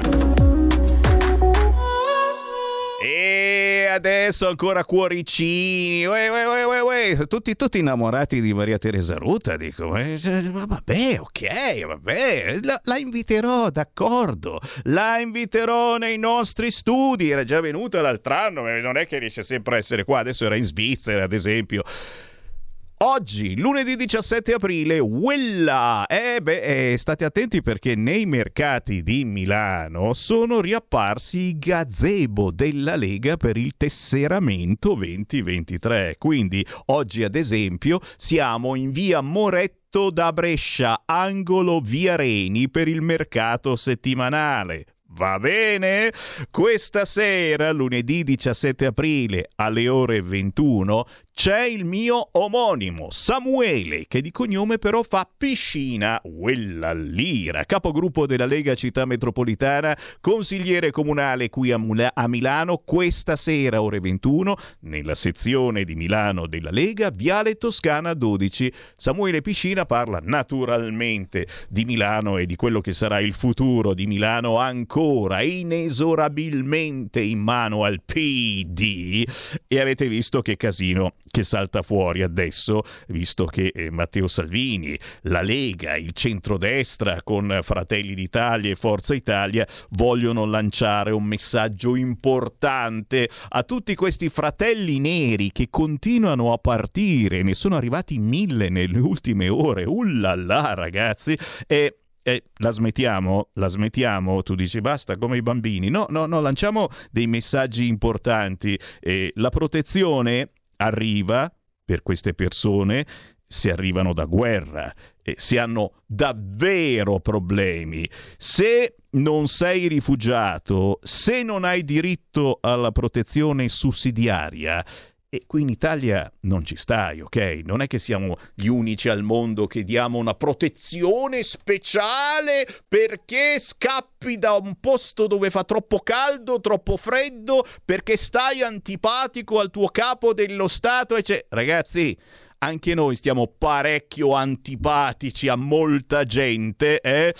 E adesso ancora cuoricini, uè, uè, uè, uè, tutti, tutti innamorati di Maria Teresa Ruta, dico, eh, vabbè, ok, vabbè, la, la, inviterò, d'accordo, la inviterò nei nostri studi, era già venuta l'altro anno, non è che riesce sempre a essere qua, adesso era in Svizzera, ad esempio. Oggi, lunedì 17 aprile, Wella! Eh beh, eh, state attenti perché nei mercati di Milano sono riapparsi i gazebo della Lega per il tesseramento 2023. Quindi oggi, ad esempio, siamo in via Moretto da Brescia, angolo via Reni per il mercato settimanale. Va bene? Questa sera, lunedì 17 aprile alle ore 21, c'è il mio omonimo Samuele, che di cognome però fa piscina, quella lira, capogruppo della Lega Città Metropolitana, consigliere comunale qui a, Mula- a Milano, questa sera ore 21, nella sezione di Milano della Lega, Viale Toscana 12. Samuele Piscina parla naturalmente di Milano e di quello che sarà il futuro di Milano ancora inesorabilmente in mano al PD e avete visto che casino che salta fuori adesso, visto che eh, Matteo Salvini, la Lega, il centrodestra con Fratelli d'Italia e Forza Italia vogliono lanciare un messaggio importante a tutti questi fratelli neri che continuano a partire, ne sono arrivati mille nelle ultime ore, ullala ragazzi, e eh, la smettiamo? La smettiamo? Tu dici basta come i bambini. No, no, no, lanciamo dei messaggi importanti. Eh, la protezione arriva per queste persone se arrivano da guerra, se hanno davvero problemi. Se non sei rifugiato, se non hai diritto alla protezione sussidiaria, e qui in Italia non ci stai, ok? Non è che siamo gli unici al mondo che diamo una protezione speciale perché scappi da un posto dove fa troppo caldo, troppo freddo, perché stai antipatico al tuo capo dello Stato, eccetera. Ragazzi, anche noi stiamo parecchio antipatici a molta gente, eh?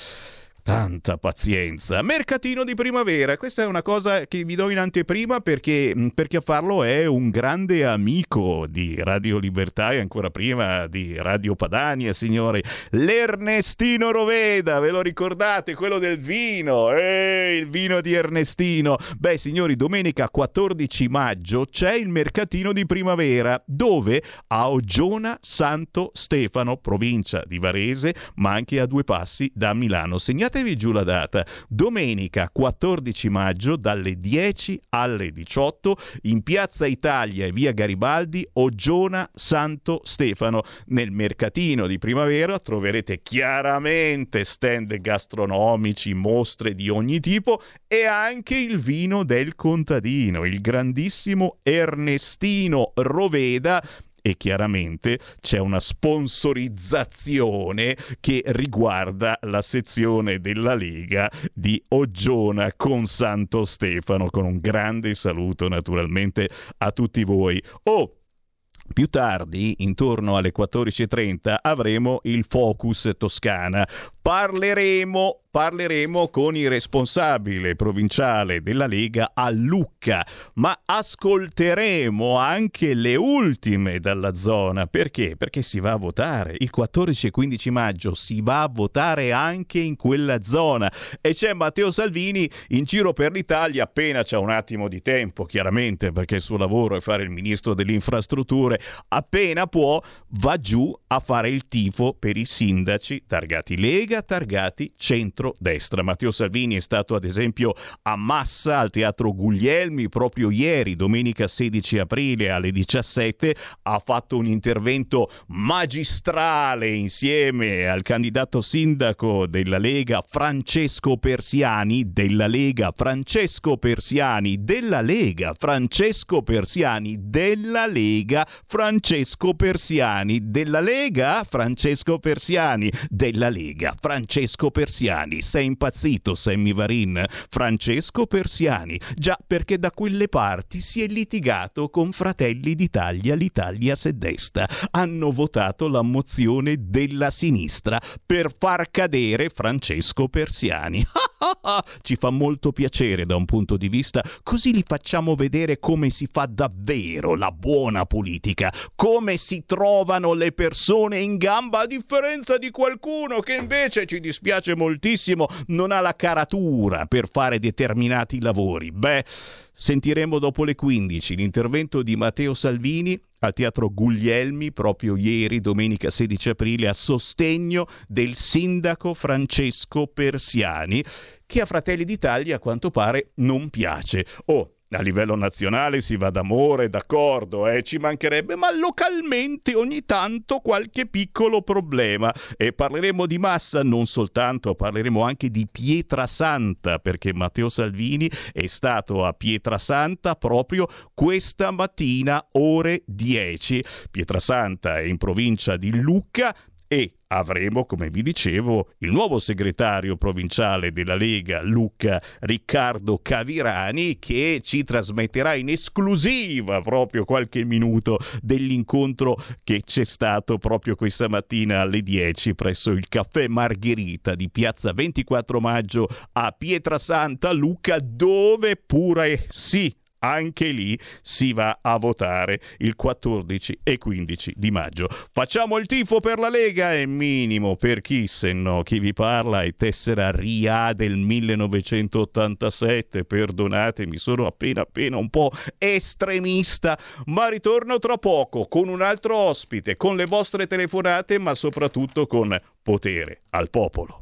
Tanta pazienza. Mercatino di primavera, questa è una cosa che vi do in anteprima perché, perché a farlo è un grande amico di Radio Libertà e ancora prima di Radio Padania, signori. L'Ernestino Roveda, ve lo ricordate? Quello del vino, eh, il vino di Ernestino. Beh, signori, domenica 14 maggio c'è il mercatino di primavera dove a Oggiona Santo Stefano, provincia di Varese, ma anche a due passi da Milano. Segnate segnatevi giù la data, domenica 14 maggio dalle 10 alle 18 in Piazza Italia e via Garibaldi, Oggiona Santo Stefano. Nel mercatino di primavera troverete chiaramente stand gastronomici, mostre di ogni tipo e anche il vino del contadino, il grandissimo Ernestino Roveda e chiaramente c'è una sponsorizzazione che riguarda la sezione della Lega di Oggiona con Santo Stefano con un grande saluto naturalmente a tutti voi. Oh, più tardi, intorno alle 14.30, avremo il Focus Toscana. Parleremo parleremo con il responsabile provinciale della Lega a Lucca, ma ascolteremo anche le ultime dalla zona. Perché? Perché si va a votare. Il 14 e 15 maggio si va a votare anche in quella zona. E c'è Matteo Salvini in giro per l'Italia appena c'è un attimo di tempo, chiaramente, perché il suo lavoro è fare il ministro delle infrastrutture. Appena può, va giù a fare il tifo per i sindaci targati Lega, targati centro centro-destra. Matteo Salvini è stato ad esempio a Massa al Teatro Guglielmi proprio ieri, domenica 16 aprile alle 17, ha fatto un intervento magistrale insieme al candidato sindaco della Lega Francesco Persiani, della Lega Francesco Persiani, della Lega Francesco Persiani, della Lega Francesco Persiani, della Lega Francesco Persiani, della Lega Francesco Persiani. Persiani, sei impazzito Sammy Varin, Francesco Persiani, già perché da quelle parti si è litigato con Fratelli d'Italia, l'Italia se desta. Hanno votato la mozione della sinistra per far cadere Francesco Persiani. Ci fa molto piacere da un punto di vista, così li facciamo vedere come si fa davvero la buona politica, come si trovano le persone in gamba a differenza di qualcuno che invece ci dispiace moltissimo benissimo, non ha la caratura per fare determinati lavori. Beh, sentiremo dopo le 15 l'intervento di Matteo Salvini al Teatro Guglielmi proprio ieri, domenica 16 aprile, a sostegno del sindaco Francesco Persiani, che a Fratelli d'Italia a quanto pare non piace. Oh, a livello nazionale si va d'amore, d'accordo, eh, ci mancherebbe, ma localmente ogni tanto qualche piccolo problema. E parleremo di massa non soltanto, parleremo anche di Pietrasanta, perché Matteo Salvini è stato a Pietrasanta proprio questa mattina, ore 10. Pietrasanta è in provincia di Lucca, e avremo, come vi dicevo, il nuovo segretario provinciale della Lega, Luca Riccardo Cavirani, che ci trasmetterà in esclusiva proprio qualche minuto dell'incontro che c'è stato proprio questa mattina alle 10 presso il caffè Margherita di piazza 24 maggio a Pietrasanta, Luca, dove pure sì anche lì si va a votare il 14 e 15 di maggio. Facciamo il tifo per la Lega è minimo per chi se no chi vi parla è tessera RIA del 1987, perdonatemi, sono appena appena un po' estremista, ma ritorno tra poco con un altro ospite, con le vostre telefonate, ma soprattutto con potere al popolo.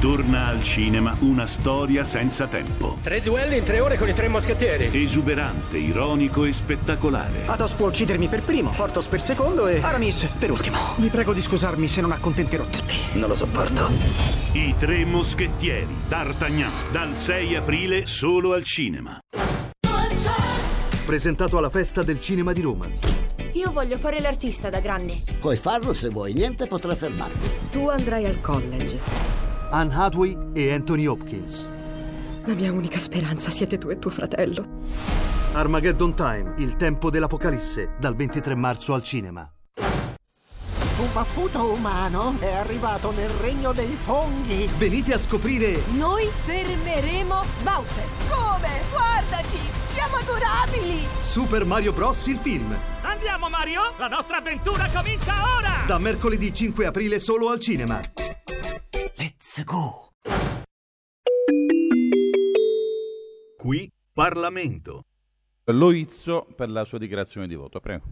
Torna al cinema una storia senza tempo. Tre duelli in tre ore con i tre moschettieri. Esuberante, ironico e spettacolare. Athos può uccidermi per primo, Portos per secondo e Aramis per ultimo. Vi prego di scusarmi se non accontenterò tutti. Non lo sopporto. I tre moschettieri. D'Artagnan. Dal 6 aprile solo al cinema. Presentato alla Festa del Cinema di Roma. Io voglio fare l'artista da grande. Puoi farlo se vuoi, niente potrà fermarti. Tu andrai al college. Anne Hathaway e Anthony Hopkins. La mia unica speranza siete tu e tuo fratello. Armageddon Time, il tempo dell'Apocalisse, dal 23 marzo al cinema. Un baffuto umano è arrivato nel regno dei funghi. Venite a scoprire Noi fermeremo Bowser. Come? Guardaci! Siamo adorabili! Super Mario Bros. il film. Andiamo Mario, la nostra avventura comincia ora! Da mercoledì 5 aprile solo al cinema. Let's go! Qui Parlamento. Loizzo per la sua dichiarazione di voto, prego.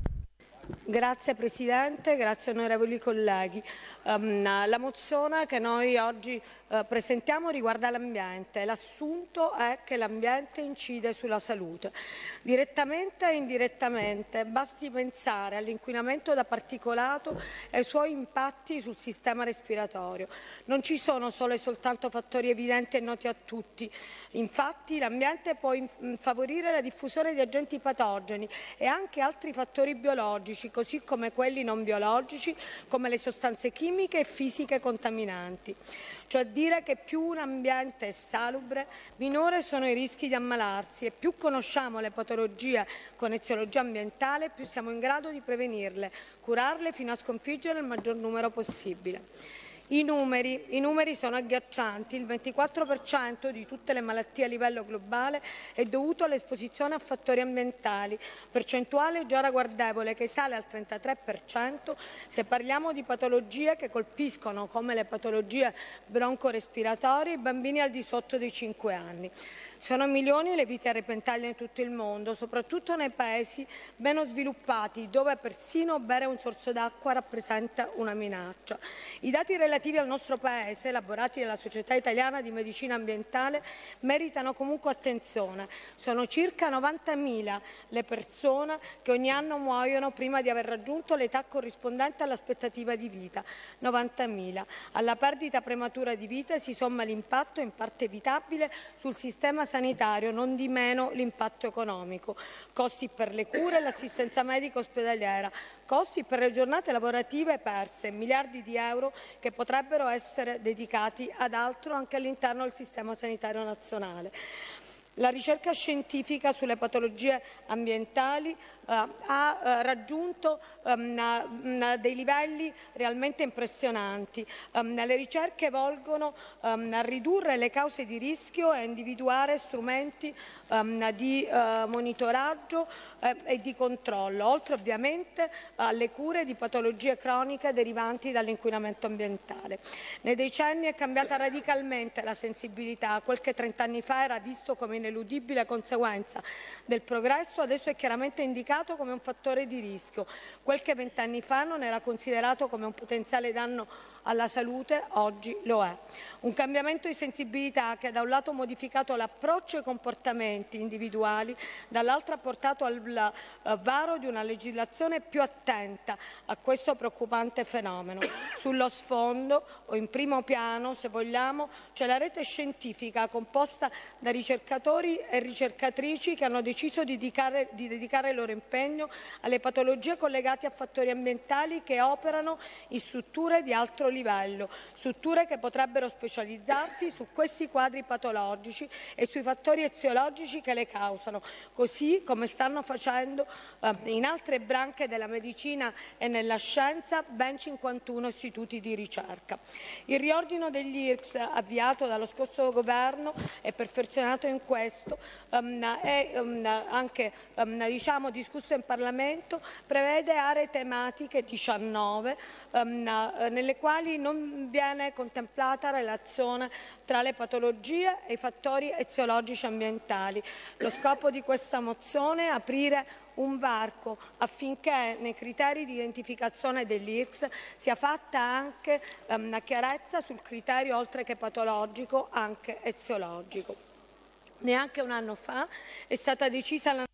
Grazie Presidente, grazie onorevoli colleghi. Ehm, la mozione che noi oggi eh, presentiamo riguarda l'ambiente. L'assunto è che l'ambiente incide sulla salute, direttamente e indirettamente. Basti pensare all'inquinamento da particolato e ai suoi impatti sul sistema respiratorio. Non ci sono solo e soltanto fattori evidenti e noti a tutti. Infatti l'ambiente può in- favorire la diffusione di agenti patogeni e anche altri fattori biologici, così come quelli non biologici, come le sostanze chimiche e fisiche contaminanti. Cioè dire che più un ambiente è salubre, minore sono i rischi di ammalarsi e più conosciamo le patologie con eziologia ambientale, più siamo in grado di prevenirle, curarle fino a sconfiggere il maggior numero possibile. I numeri, I numeri sono agghiaccianti, il 24% di tutte le malattie a livello globale è dovuto all'esposizione a fattori ambientali, percentuale già ragguardevole che sale al 33% se parliamo di patologie che colpiscono come le patologie broncorespiratorie i bambini al di sotto dei 5 anni. Sono milioni le vite a repentaglio in tutto il mondo, soprattutto nei paesi meno sviluppati, dove persino bere un sorso d'acqua rappresenta una minaccia. I dati relativi al nostro Paese, elaborati dalla Società Italiana di Medicina Ambientale, meritano comunque attenzione. Sono circa 90.000 le persone che ogni anno muoiono prima di aver raggiunto l'età corrispondente all'aspettativa di vita. 90.000. Alla perdita prematura di vita si somma l'impatto, in parte evitabile, sul sistema sanitario, non di meno l'impatto economico, costi per le cure e l'assistenza medica ospedaliera, costi per le giornate lavorative perse, miliardi di euro che potrebbero essere dedicati ad altro anche all'interno del sistema sanitario nazionale. La ricerca scientifica sulle patologie ambientali ha eh, raggiunto ehm, dei livelli realmente impressionanti. Ehm, le ricerche volgono ehm, a ridurre le cause di rischio e a individuare strumenti di eh, monitoraggio eh, e di controllo, oltre ovviamente alle cure di patologie croniche derivanti dall'inquinamento ambientale. Nei decenni è cambiata radicalmente la sensibilità, quel che 30 anni fa era visto come ineludibile conseguenza del progresso, adesso è chiaramente indicato come un fattore di rischio, quel che 20 anni fa non era considerato come un potenziale danno alla salute, oggi lo è. Un cambiamento di sensibilità che da un lato ha modificato l'approccio ai comportamenti individuali, dall'altro ha portato al eh, varo di una legislazione più attenta a questo preoccupante fenomeno. Sullo sfondo, o in primo piano se vogliamo, c'è la rete scientifica composta da ricercatori e ricercatrici che hanno deciso di dedicare, di dedicare il loro impegno alle patologie collegate a fattori ambientali che operano in strutture di alto livello livello, strutture che potrebbero specializzarsi su questi quadri patologici e sui fattori eziologici che le causano, così come stanno facendo eh, in altre branche della medicina e nella scienza ben 51 istituti di ricerca. Il riordino degli IRCS avviato dallo scorso governo e perfezionato in questo um, è um, anche um, diciamo, discusso in Parlamento, prevede aree tematiche 19 nelle quali non viene contemplata relazione tra le patologie e i fattori eziologici ambientali. Lo scopo di questa mozione è aprire un varco affinché nei criteri di identificazione dell'IRCS sia fatta anche una chiarezza sul criterio oltre che patologico anche eziologico. Neanche un anno fa è stata decisa la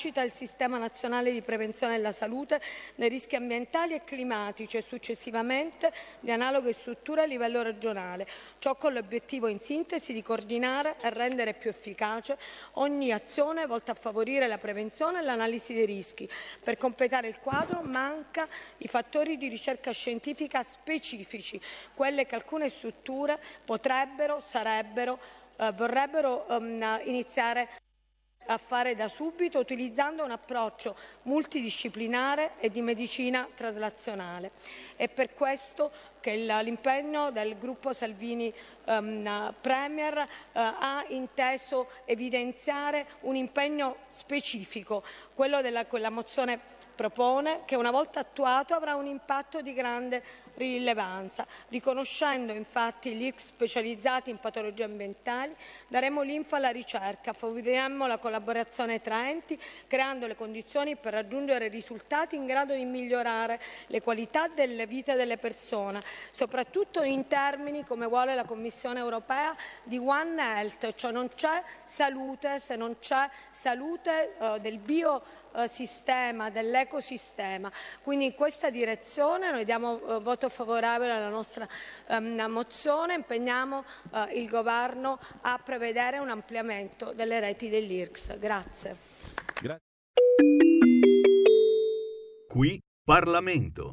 nascita del Sistema nazionale di prevenzione della salute dei rischi ambientali e climatici e successivamente di analoghe strutture a livello regionale, ciò con l'obiettivo in sintesi di coordinare e rendere più efficace ogni azione volta a favorire la prevenzione e l'analisi dei rischi. Per completare il quadro manca i fattori di ricerca scientifica specifici, quelle che alcune strutture potrebbero, sarebbero eh, vorrebbero um, iniziare a fare da subito utilizzando un approccio multidisciplinare e di medicina traslazionale. È per questo che l'impegno del gruppo Salvini um, Premier uh, ha inteso evidenziare un impegno specifico, quello della mozione propone che una volta attuato avrà un impatto di grande rilevanza. Riconoscendo infatti gli IRC specializzati in patologie ambientali, daremo linfa alla ricerca, favoriremo la collaborazione tra enti, creando le condizioni per raggiungere risultati in grado di migliorare le qualità delle vite delle persone, soprattutto in termini, come vuole la Commissione europea, di One Health, cioè non c'è salute se non c'è salute eh, del bio sistema, dell'ecosistema. Quindi in questa direzione noi diamo eh, voto favorevole alla nostra um, mozione, impegniamo uh, il Governo a prevedere un ampliamento delle reti dell'IRCS. Grazie. Grazie. Qui Parlamento.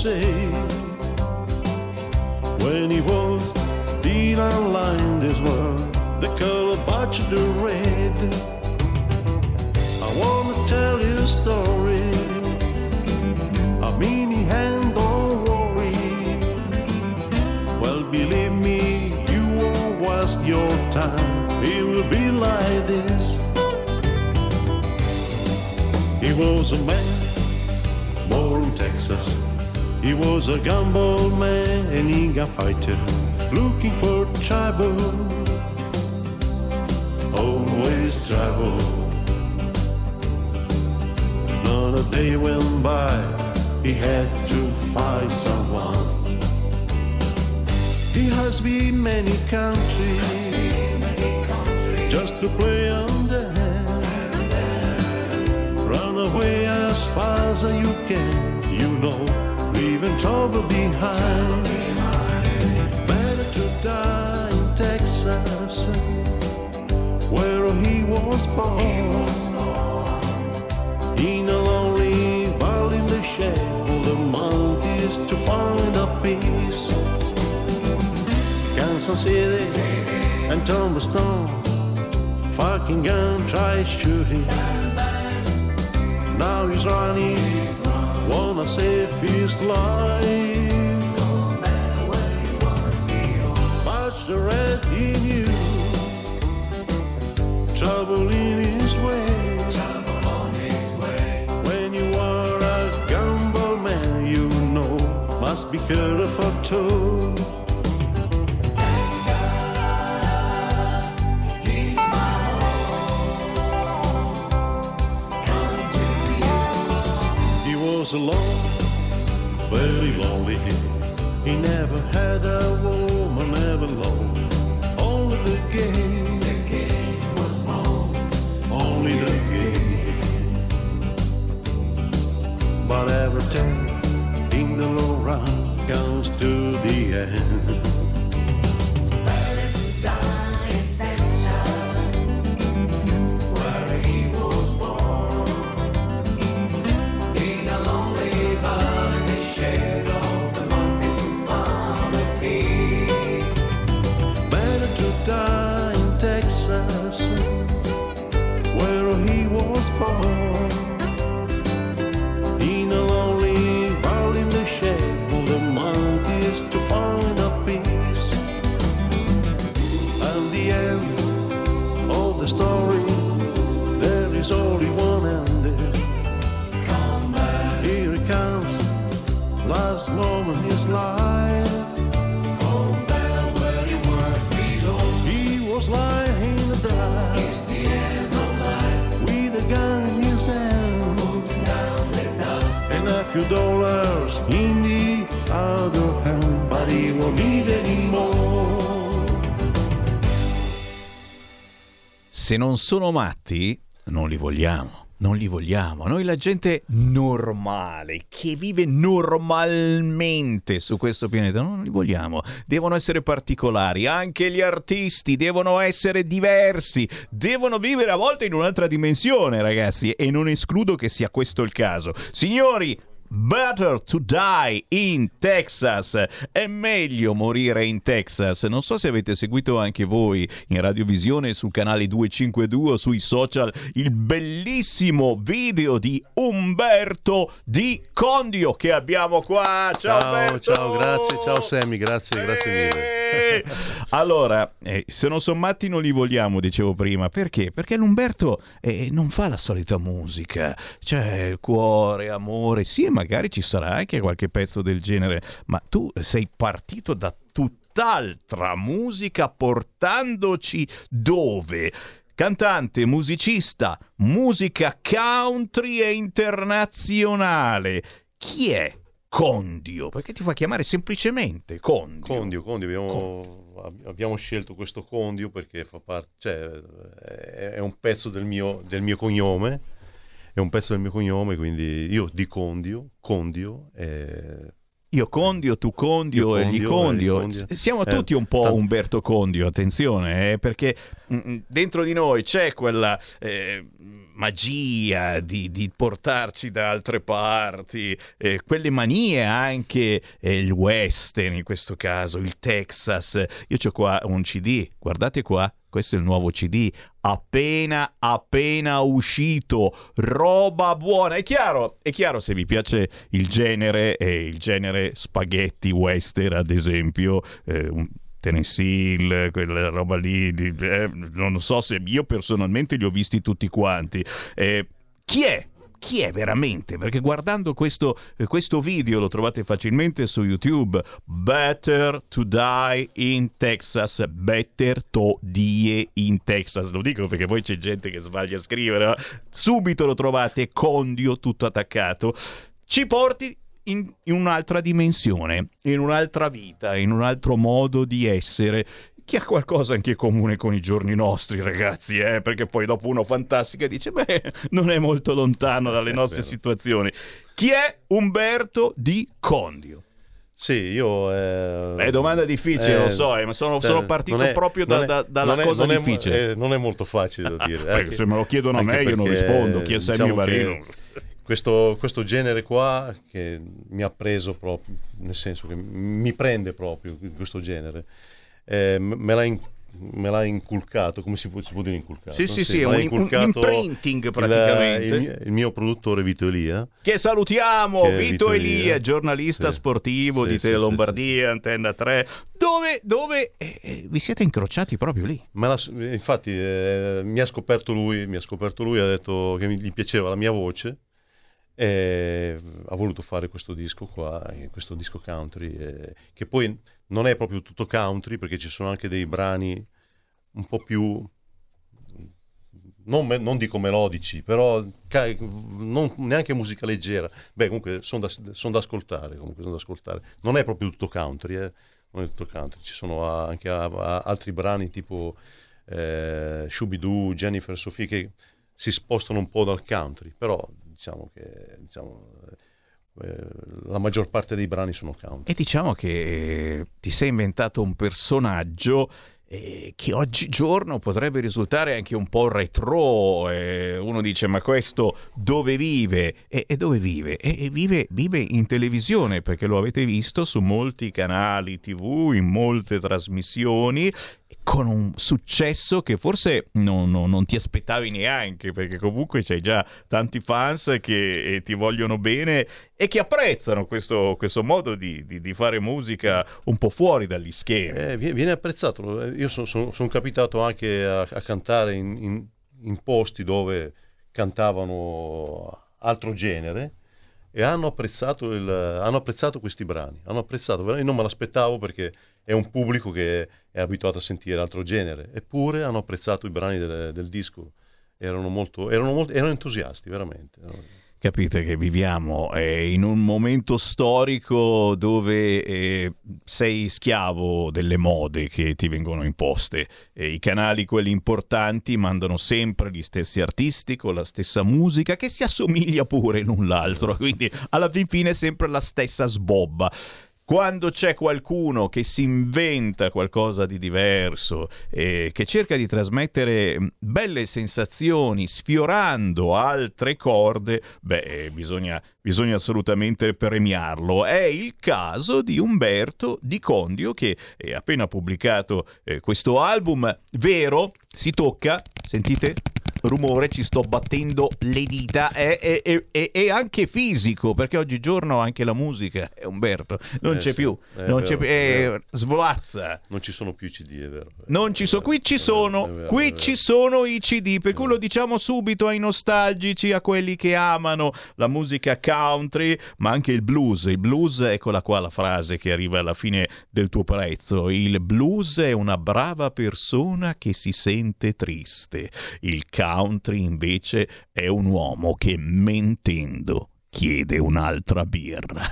say when he was dealing line this world the color but the red. I wanna tell you a story. A mini hand, don't worry. Well, believe me, you won't waste your time. It will be like this. He was a man born in Texas. He was a gumball man and he got fighter looking for trouble always travel. Not a day went by, he had to find someone. He has been many countries just to play on the hand. Run away as far as you can, you know, leaving trouble behind. Better to die in Texas where he was born. In a lonely valley in the shade the mountains to find a peace. Kansas City and Tombstone, fucking gun try shooting. Now he's running, wanna save his life. Watch the red in you trouble in his way. When you are a gumball man, you know, must be careful last was alone, very lonely here. He never had a woman ever alone. Only the game, the game was on. Only the game. But every time, in the long run comes to the end. Life. Home bound he was below. He was lying in the dark It's the end of life. with a gun in his hand and a few dollars in the other hand, but he won't need any. Se non sono matti, non li vogliamo. Non li vogliamo. Noi la gente normale, che vive normalmente su questo pianeta, non li vogliamo. Devono essere particolari. Anche gli artisti devono essere diversi. Devono vivere a volte in un'altra dimensione, ragazzi. E non escludo che sia questo il caso. Signori, Better to die in Texas. È meglio morire in Texas. Non so se avete seguito anche voi in radiovisione sul canale 252 o sui social il bellissimo video di Umberto Di Condio che abbiamo qua. Ciao, Ciao, Umberto! ciao, grazie, ciao Sammy, grazie, grazie mille. Eh, Allora, eh, se non sono matti non li vogliamo, dicevo prima. Perché? Perché l'Umberto eh, non fa la solita musica. Cioè, cuore, amore. Sì, magari ci sarà anche qualche pezzo del genere, ma tu sei partito da tutt'altra musica portandoci dove? Cantante, musicista, musica country e internazionale. Chi è Condio? Perché ti fa chiamare semplicemente Condio. Condio, Condio, abbiamo, ab- abbiamo scelto questo Condio perché fa parte, cioè, è, è un pezzo del mio, del mio cognome, è un pezzo del mio cognome, quindi io di Condio, Condio, eh, Io Condio, tu Condio Io e gli Condio, Condio. e gli Condio. Siamo Eh, tutti un po' Umberto Condio, attenzione, eh, perché mm, dentro di noi c'è quella eh, magia di, di portarci da altre parti, eh, quelle manie anche, eh, il western in questo caso, il Texas. Io ho qua un CD, guardate qua, questo è il nuovo CD, appena appena uscito, roba buona. È chiaro, è chiaro se vi piace il genere, eh, il genere spaghetti western ad esempio, eh, un Tennessee, quella roba lì, eh, non so se io personalmente li ho visti tutti quanti. Eh, chi è? Chi è veramente? Perché guardando questo, eh, questo video lo trovate facilmente su YouTube. Better to die in Texas. Better to die in Texas. Lo dico perché poi c'è gente che sbaglia a scrivere. Subito lo trovate condio tutto attaccato. Ci porti in, in un'altra dimensione, in un'altra vita, in un altro modo di essere che ha qualcosa anche comune con i giorni nostri, ragazzi, eh? perché poi dopo uno fantastica dice, beh, non è molto lontano dalle nostre situazioni. Chi è Umberto Di Condio? Sì, io... Eh, È domanda difficile, lo so, eh, ma sono- sono partito proprio da- è- da- dalla non è- cosa non è- difficile. eh, non è molto facile da dire. Perché se me lo chiedono a anche me io non perché, rispondo, chi è Sammy diciamo Varino? che Questo, questo genere qua che mi ha preso proprio, nel senso che mi prende proprio questo genere, eh, me l'ha in- me l'ha inculcato, come si può, si può dire inculcato? Sì, sì, sì, l'ha un- un imprinting il- praticamente. Il, mio- il mio produttore Vito Elia. Che salutiamo, Che è Vito, Vito Elia, Elia. giornalista Sì. sportivo Sì, di sì, Tele Lombardia, Antenna 3, dove, dove eh, eh, vi siete incrociati proprio lì. L'ha- infatti eh, mi ha scoperto lui, mi ha scoperto lui, ha detto che mi, gli piaceva la mia voce e ha voluto fare questo disco qua, eh, questo disco country, eh, che poi non è proprio tutto country perché ci sono anche dei brani un po' più, non, me- non dico melodici, però ca- non neanche musica leggera. Beh, comunque sono da, son da ascoltare, comunque son da ascoltare. Non è proprio tutto country, eh, non è tutto country, ci sono anche ah, ah, altri brani tipo eh, Shooby-Doo, Jennifer Sophie che si spostano un po' dal country, però diciamo che diciamo, eh, la maggior parte dei brani sono country. E diciamo che eh, ti sei inventato un personaggio eh, che oggigiorno potrebbe risultare anche un po' retro. eh, uno dice: Ma questo dove vive? E, e dove vive? E, e vive? Vive in televisione perché lo avete visto su molti canali TV, in molte trasmissioni. Con un successo che forse non, non- non ti aspettavi neanche, perché comunque c'hai già tanti fans che eh, ti vogliono bene e che apprezzano questo, questo modo di, di- di fare musica un po' fuori dagli schemi. Eh, vie- viene apprezzato. Eh, Io sono capitato anche a, a cantare in, in- in posti dove cantavano altro genere e hanno apprezzato, il, hanno apprezzato questi brani. Hanno apprezzato, non me l'aspettavo perché è un pubblico che è abituato a sentire altro genere, eppure hanno apprezzato i brani del, del disco. Erano, molto, erano, molto, erano entusiasti, veramente. Capite che viviamo eh, in un momento storico dove eh, sei schiavo delle mode che ti vengono imposte. Eh, I canali, quelli importanti, mandano sempre gli stessi artisti con la stessa musica che si assomiglia pure l'un l'altro, quindi alla fin fine è sempre la stessa sbobba quando c'è qualcuno che si inventa qualcosa di diverso, eh, che cerca di trasmettere mm, belle sensazioni sfiorando altre corde, beh, bisogna, bisogna assolutamente premiarlo. È il caso di Umberto Di Condio che ha appena pubblicato eh, questo album vero, si tocca, sentite? Rumore, ci sto battendo le dita, è, è, è, è, anche fisico, perché oggigiorno anche la musica, è Umberto, non Eh, c'è sì, più, non vero, c'è più, vero. svolazza. Non ci sono più i CD, è vero. Non ci sono, qui ci sono, vero, qui ci sono i CD, per cui lo diciamo subito ai nostalgici, a quelli che amano la musica country, ma anche il blues. Il blues, eccola qua la frase che arriva alla fine del tuo prezzo. Il blues è una brava persona che si sente triste. Il country invece è un uomo che mentendo chiede un'altra birra.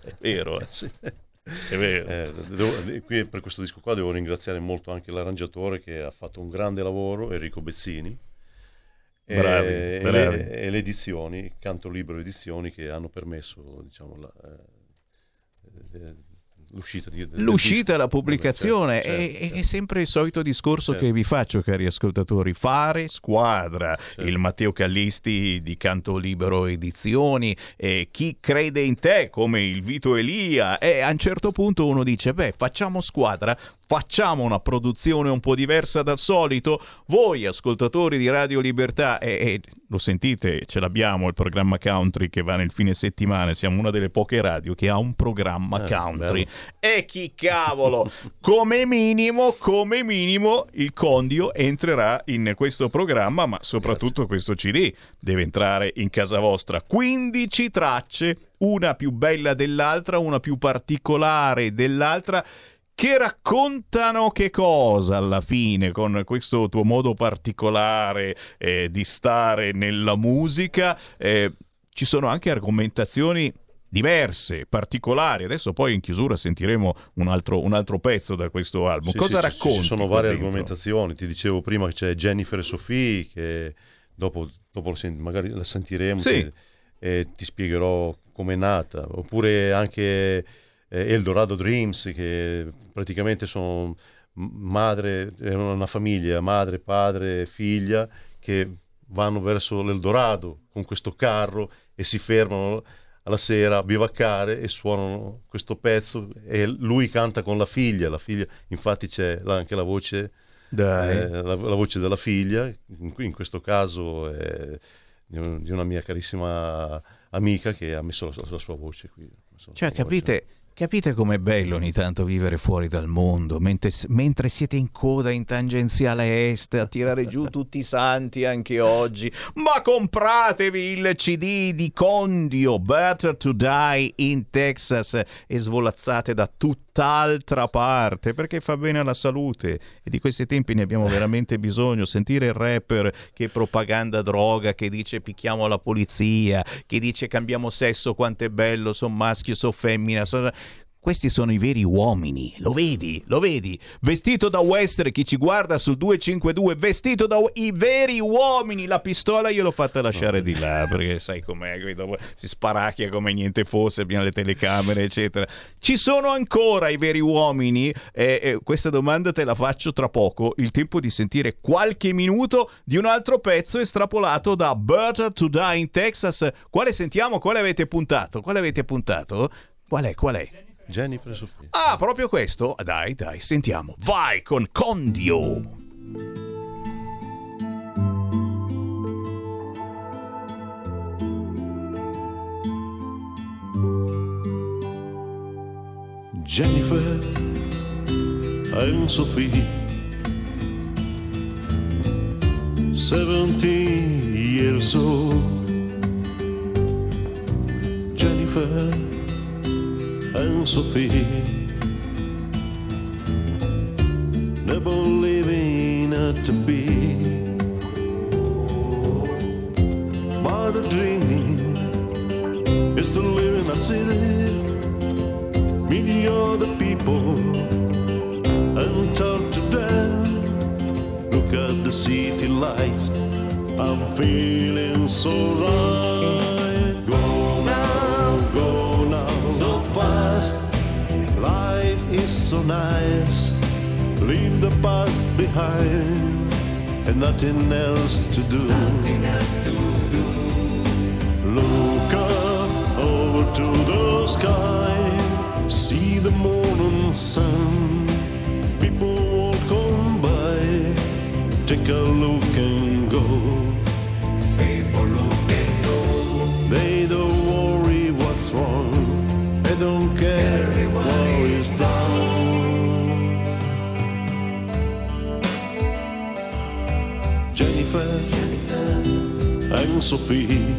È vero, eh? Sì. È vero. Eh, devo- qui per questo disco qua devo ringraziare molto anche l'arrangiatore che ha fatto un grande lavoro, Enrico Bezzini. E- Bravi, e, bravi. le, e le edizioni, Canto Libero Edizioni, che hanno permesso diciamo, la, eh, eh, l'uscita di, del L'uscita, la pubblicazione Eh, certo, è, certo, è sempre il solito discorso Certo. che vi faccio, cari ascoltatori. Fare squadra. Il Matteo Callisti di Canto Libero Edizioni, e chi crede in te, come il Vito Elia. E a un certo punto uno dice: Beh, facciamo squadra. Facciamo una produzione un po' diversa dal solito. Voi, ascoltatori di Radio Libertà, e, e lo sentite, ce l'abbiamo il programma country che va nel fine settimana. Siamo una delle poche radio che ha un programma Eh, country. bello. E chi cavolo, come minimo, come minimo, il Condio entrerà in questo programma, ma soprattutto questo CD deve entrare in casa vostra. 15 tracce, una più bella dell'altra, una più particolare dell'altra. Che raccontano che cosa alla fine con questo tuo modo particolare eh, di stare nella musica? Eh, ci sono anche argomentazioni diverse, particolari. Adesso poi in chiusura sentiremo un altro, un altro pezzo da questo album. Sì, Cosa sì, racconti? Ci sono varie dentro? argomentazioni. Ti dicevo prima che c'è Jennifer e Sophie, che dopo, dopo magari la sentiremo. Sì. che- e ti spiegherò com'è nata. Oppure anche eh, Eldorado Dreams, che praticamente sono madre, è una famiglia, madre, padre, figlia, che vanno verso l'Eldorado con questo carro e si fermano alla sera a bivaccare e suonano questo pezzo e lui canta con la figlia, la figlia infatti c'è anche la voce, Dai. eh, la, la voce della figlia, in, in questo caso è di, un- di una mia carissima amica che ha messo la, la sua voce qui. Cioè, capite, capite com'è bello ogni tanto vivere fuori dal mondo, mentre, mentre siete in coda in tangenziale est a tirare giù tutti i santi anche oggi. Ma compratevi il CD di Condio, Better to Die in Texas, e svolazzate da tutt'altra parte, perché fa bene alla salute. E di questi tempi ne abbiamo veramente bisogno. Sentire il rapper che propaganda droga, che dice picchiamo la polizia, che dice cambiamo sesso, quanto è bello, sono maschio, sono femmina. Sono... Questi sono i veri uomini, lo vedi, lo vedi, vestito da western, chi ci guarda sul 252, vestito da i veri uomini, la pistola io l'ho fatta lasciare di là, perché sai com'è, qui dopo si sparacchia come niente fosse, abbiamo le telecamere, eccetera. Ci sono ancora i veri uomini? Eh, eh, questa domanda te la faccio tra poco, il tempo di sentire qualche minuto di un altro pezzo estrapolato da Better to Die in Texas. Quale sentiamo? Quale avete puntato? Quale avete puntato? Qual è? Qual è? Jennifer Sophie. Ah, proprio questo? Dai, dai, sentiamo. Vai con Condio. Jennifer and Sophie. Seventeen years old. Jennifer and Sophie. Never living at the be. But the dream is to live in a city, meet the other people, and talk to them. Look at the city lights. I'm feeling so right. Fast. Life is so nice. Leave the past behind and nothing else to do. Nothing else to do. Look up over to the sky. See the morning sun. People walk on by. Take a look and go. Sophie.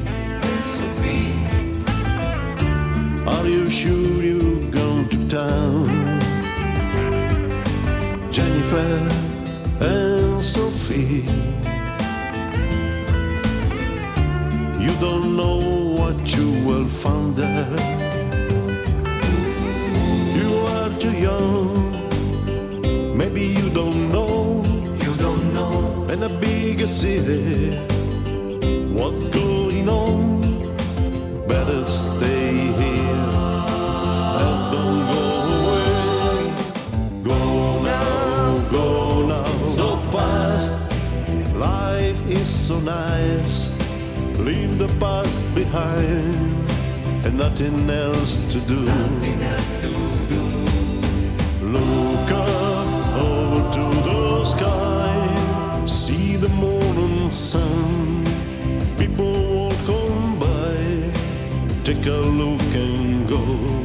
Are you sure you're going to town? Jennifer and Sophie. You don't know what you will find there. You are too young. Maybe you don't know. You don't know. In a bigger city, what's going on? Better stay here and don't go away. Go now, go now, so fast. Life is so nice. Leave the past behind and nothing else to do. Nothing else to do. Look up over to the sky, see the morning sun. People walk on by, take a look and go.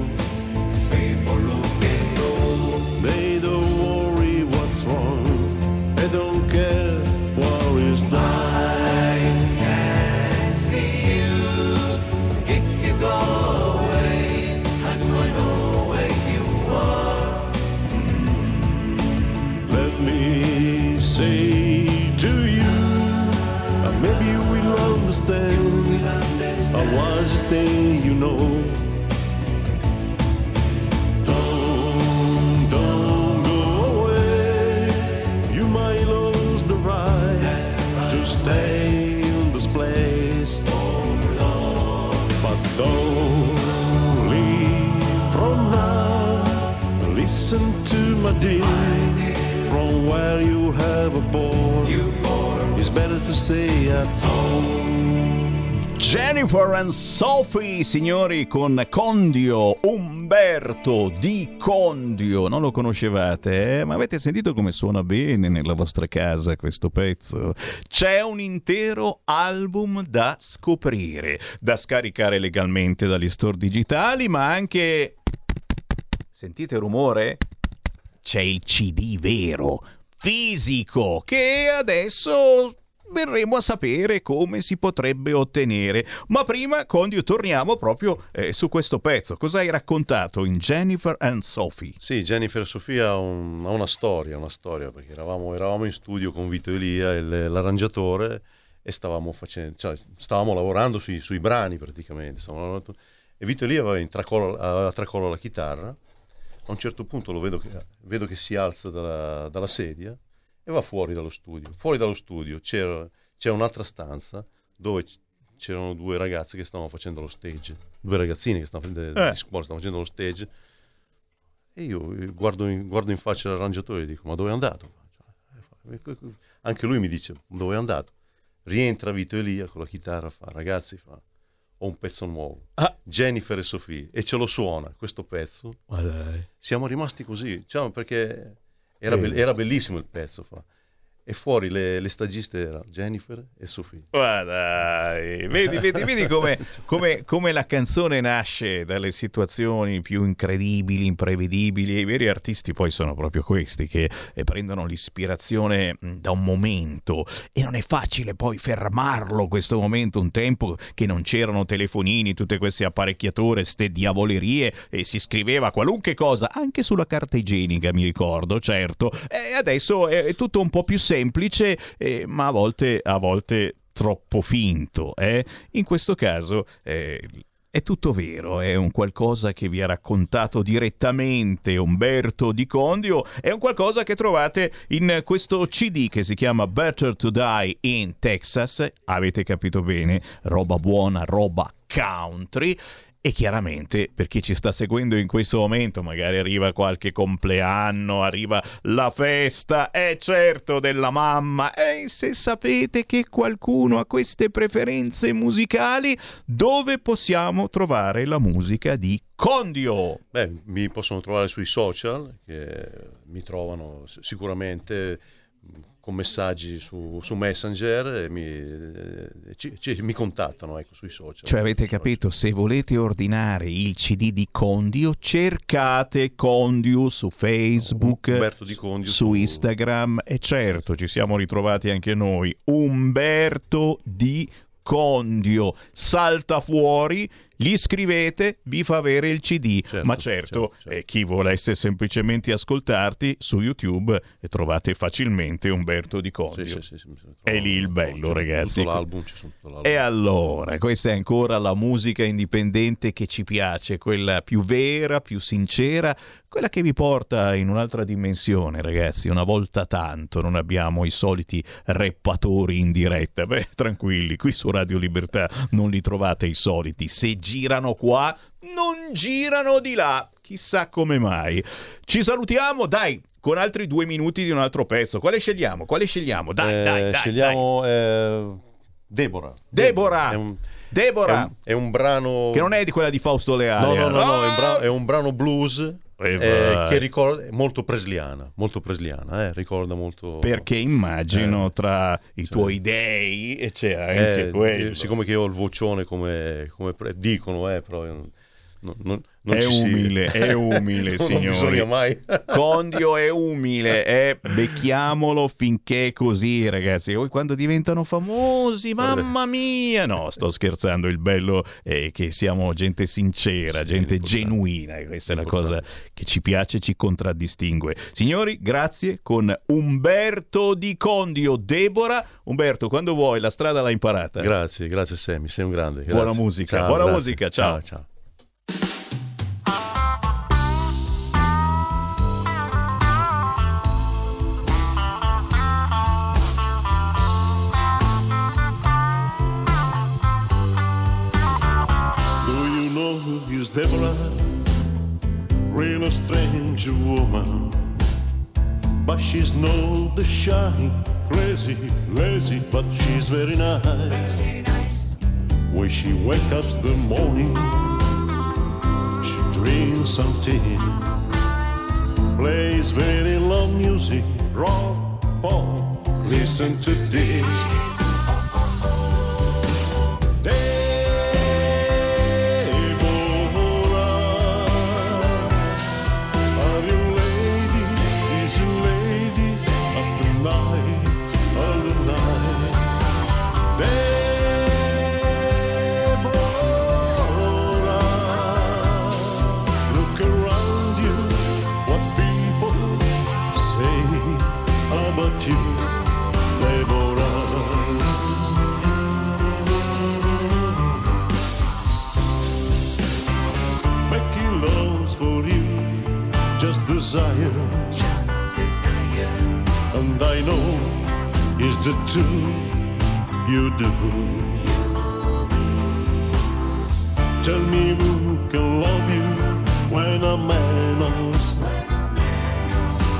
Know. Don't, don't go away. You might lose the right to stay in this place. But don't leave from now. Listen to my dear. From where you have a born, it's better to stay at home. Jennifer and Sophie, signori, con Condio, Umberto di Condio. Non lo conoscevate, eh? ma avete sentito come suona bene nella vostra casa questo pezzo? C'è un intero album da scoprire, da scaricare legalmente dagli store digitali, ma anche... Sentite il rumore? C'è il CD vero, fisico, che adesso verremo a sapere come si potrebbe ottenere. Ma prima, Condio, torniamo proprio eh, su questo pezzo. Cosa hai raccontato in Jennifer and Sophie? Sì, Jennifer Sofia ha, un- ha una storia, una storia, perché eravamo, eravamo in studio con Vito Elia, il- l'arrangiatore, e stavamo, facendo, cioè, stavamo lavorando sui, sui brani praticamente. lavorando- e Vito Elia aveva in tracollo, aveva tracollo la chitarra. A un certo punto lo vedo che, vedo che si alza dalla, dalla sedia e va fuori dallo studio. Fuori dallo studio c'era, c'era un'altra stanza dove c'erano due ragazze che stavano facendo lo stage, due ragazzini che stavano, de- Eh. di scuola stavano facendo lo stage. E io eh, guardo in, guardo in faccia l'arrangiatore e dico: Ma dove è andato? Anche lui mi dice: Dove è andato? Rientra Vito Elia con la chitarra, fa: Ragazzi, fa, ho un pezzo nuovo. Jennifer e Sofì e ce lo suona questo pezzo. Dai. Siamo rimasti così, diciamo, perché era, be- era bellissimo il pezzo. Fa. E fuori le, le stagiste erano Jennifer e Sophie. Ma dai, vedi, vedi, vedi come, come- come la canzone nasce dalle situazioni più incredibili, imprevedibili. I veri artisti poi sono proprio questi che eh, prendono l'ispirazione mh, da un momento e non è facile poi fermarlo questo momento, un tempo che non c'erano telefonini, tutte queste apparecchiature, ste diavolerie e si scriveva qualunque cosa, anche sulla carta igienica mi ricordo, certo. E adesso è, è tutto un po' più semplice, eh, ma a volte, a volte troppo finto. eh. In questo caso eh, è tutto vero, è un qualcosa che vi ha raccontato direttamente Umberto Di Condio, è un qualcosa che trovate in questo CD che si chiama Better to Die in Texas, avete capito bene, roba buona, roba country. E chiaramente per chi ci sta seguendo in questo momento, magari arriva qualche compleanno, arriva la festa, è certo della mamma. E se sapete che qualcuno ha queste preferenze musicali, dove possiamo trovare la musica di Condio? Beh, mi possono trovare sui social, che mi trovano sicuramente con messaggi su, su Messenger e mi, eh, ci- ci- mi contattano ecco, sui social. Cioè avete capito, se volete ordinare il CD di Condio, cercate Condio su Facebook, Condio su Instagram e certo ci siamo ritrovati anche noi. Umberto Di Condio salta fuori, gli scrivete, vi fa avere il CD. Ma certo, eh, chi volesse semplicemente ascoltarti su YouTube eh, trovate facilmente Umberto Di Condio. Sì, sì, sì, È lì il bello, ragazzi. l'album. E allora, questa è ancora la musica indipendente che ci piace, quella più vera, più sincera, quella che vi porta in un'altra dimensione, ragazzi. Una volta tanto non abbiamo i soliti reppatori in diretta. Beh, tranquilli, qui su Radio Libertà non li trovate i soliti. Se girano qua, non girano di là. Chissà come mai. Ci salutiamo, dai, con altri due minuti di un altro pezzo. Quale scegliamo? Quale scegliamo? Dai, Eh, dai, dai. Scegliamo eh, Deborah. Deborah. È un, Deborah. È un, è un brano... Che non è di quella di Fausto Leale. No, no, no, no, eh. è, un brano, è un brano blues eh, vai. che ricorda molto presliana, molto presliana, eh, ricorda molto... Perché immagino Eh, tra i tuoi dei c'è anche Eh, quello. eh, siccome che io ho il vocione come, come pre- dicono, eh, però io non, non- è ci si- umile, è umile, signori. mai. Condio è umile, eh, becchiamolo finché è così, ragazzi. Poi quando diventano famosi, mamma mia! No, sto scherzando. Il bello è che siamo gente sincera, gente genuina. Questa è la cosa che ci piace, ci contraddistingue. Signori, grazie con Umberto Di Condio. Deborah, Umberto, quando vuoi, la strada l'hai imparata. Grazie, grazie Sammy, sei un grande. Buona grazie. musica, Ciao, buona grazie. musica, ciao. ciao. Do who's Deborah? Real strange woman. But she's no the shy, crazy, lazy, but she's very nice. When she wakes up the morning, she drinks some tea, plays very loud music, rock, pop, listen to this. Just desire. And I know is the truth you do. Tell me who can love you when a man knows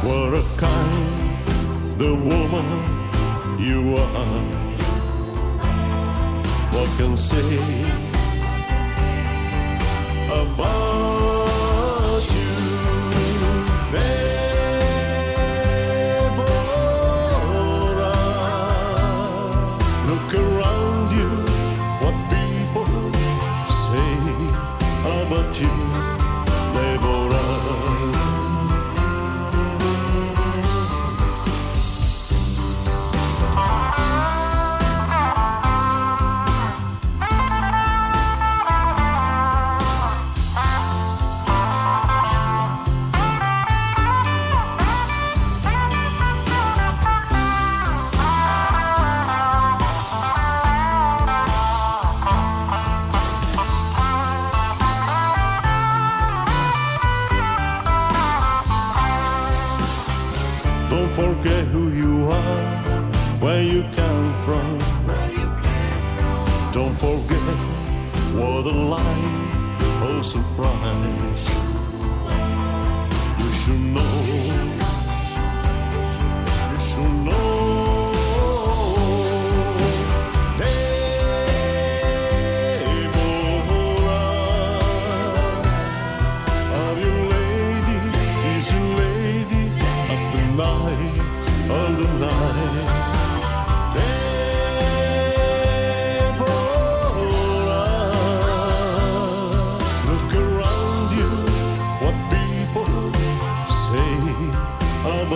what a kind the woman you are. What can say about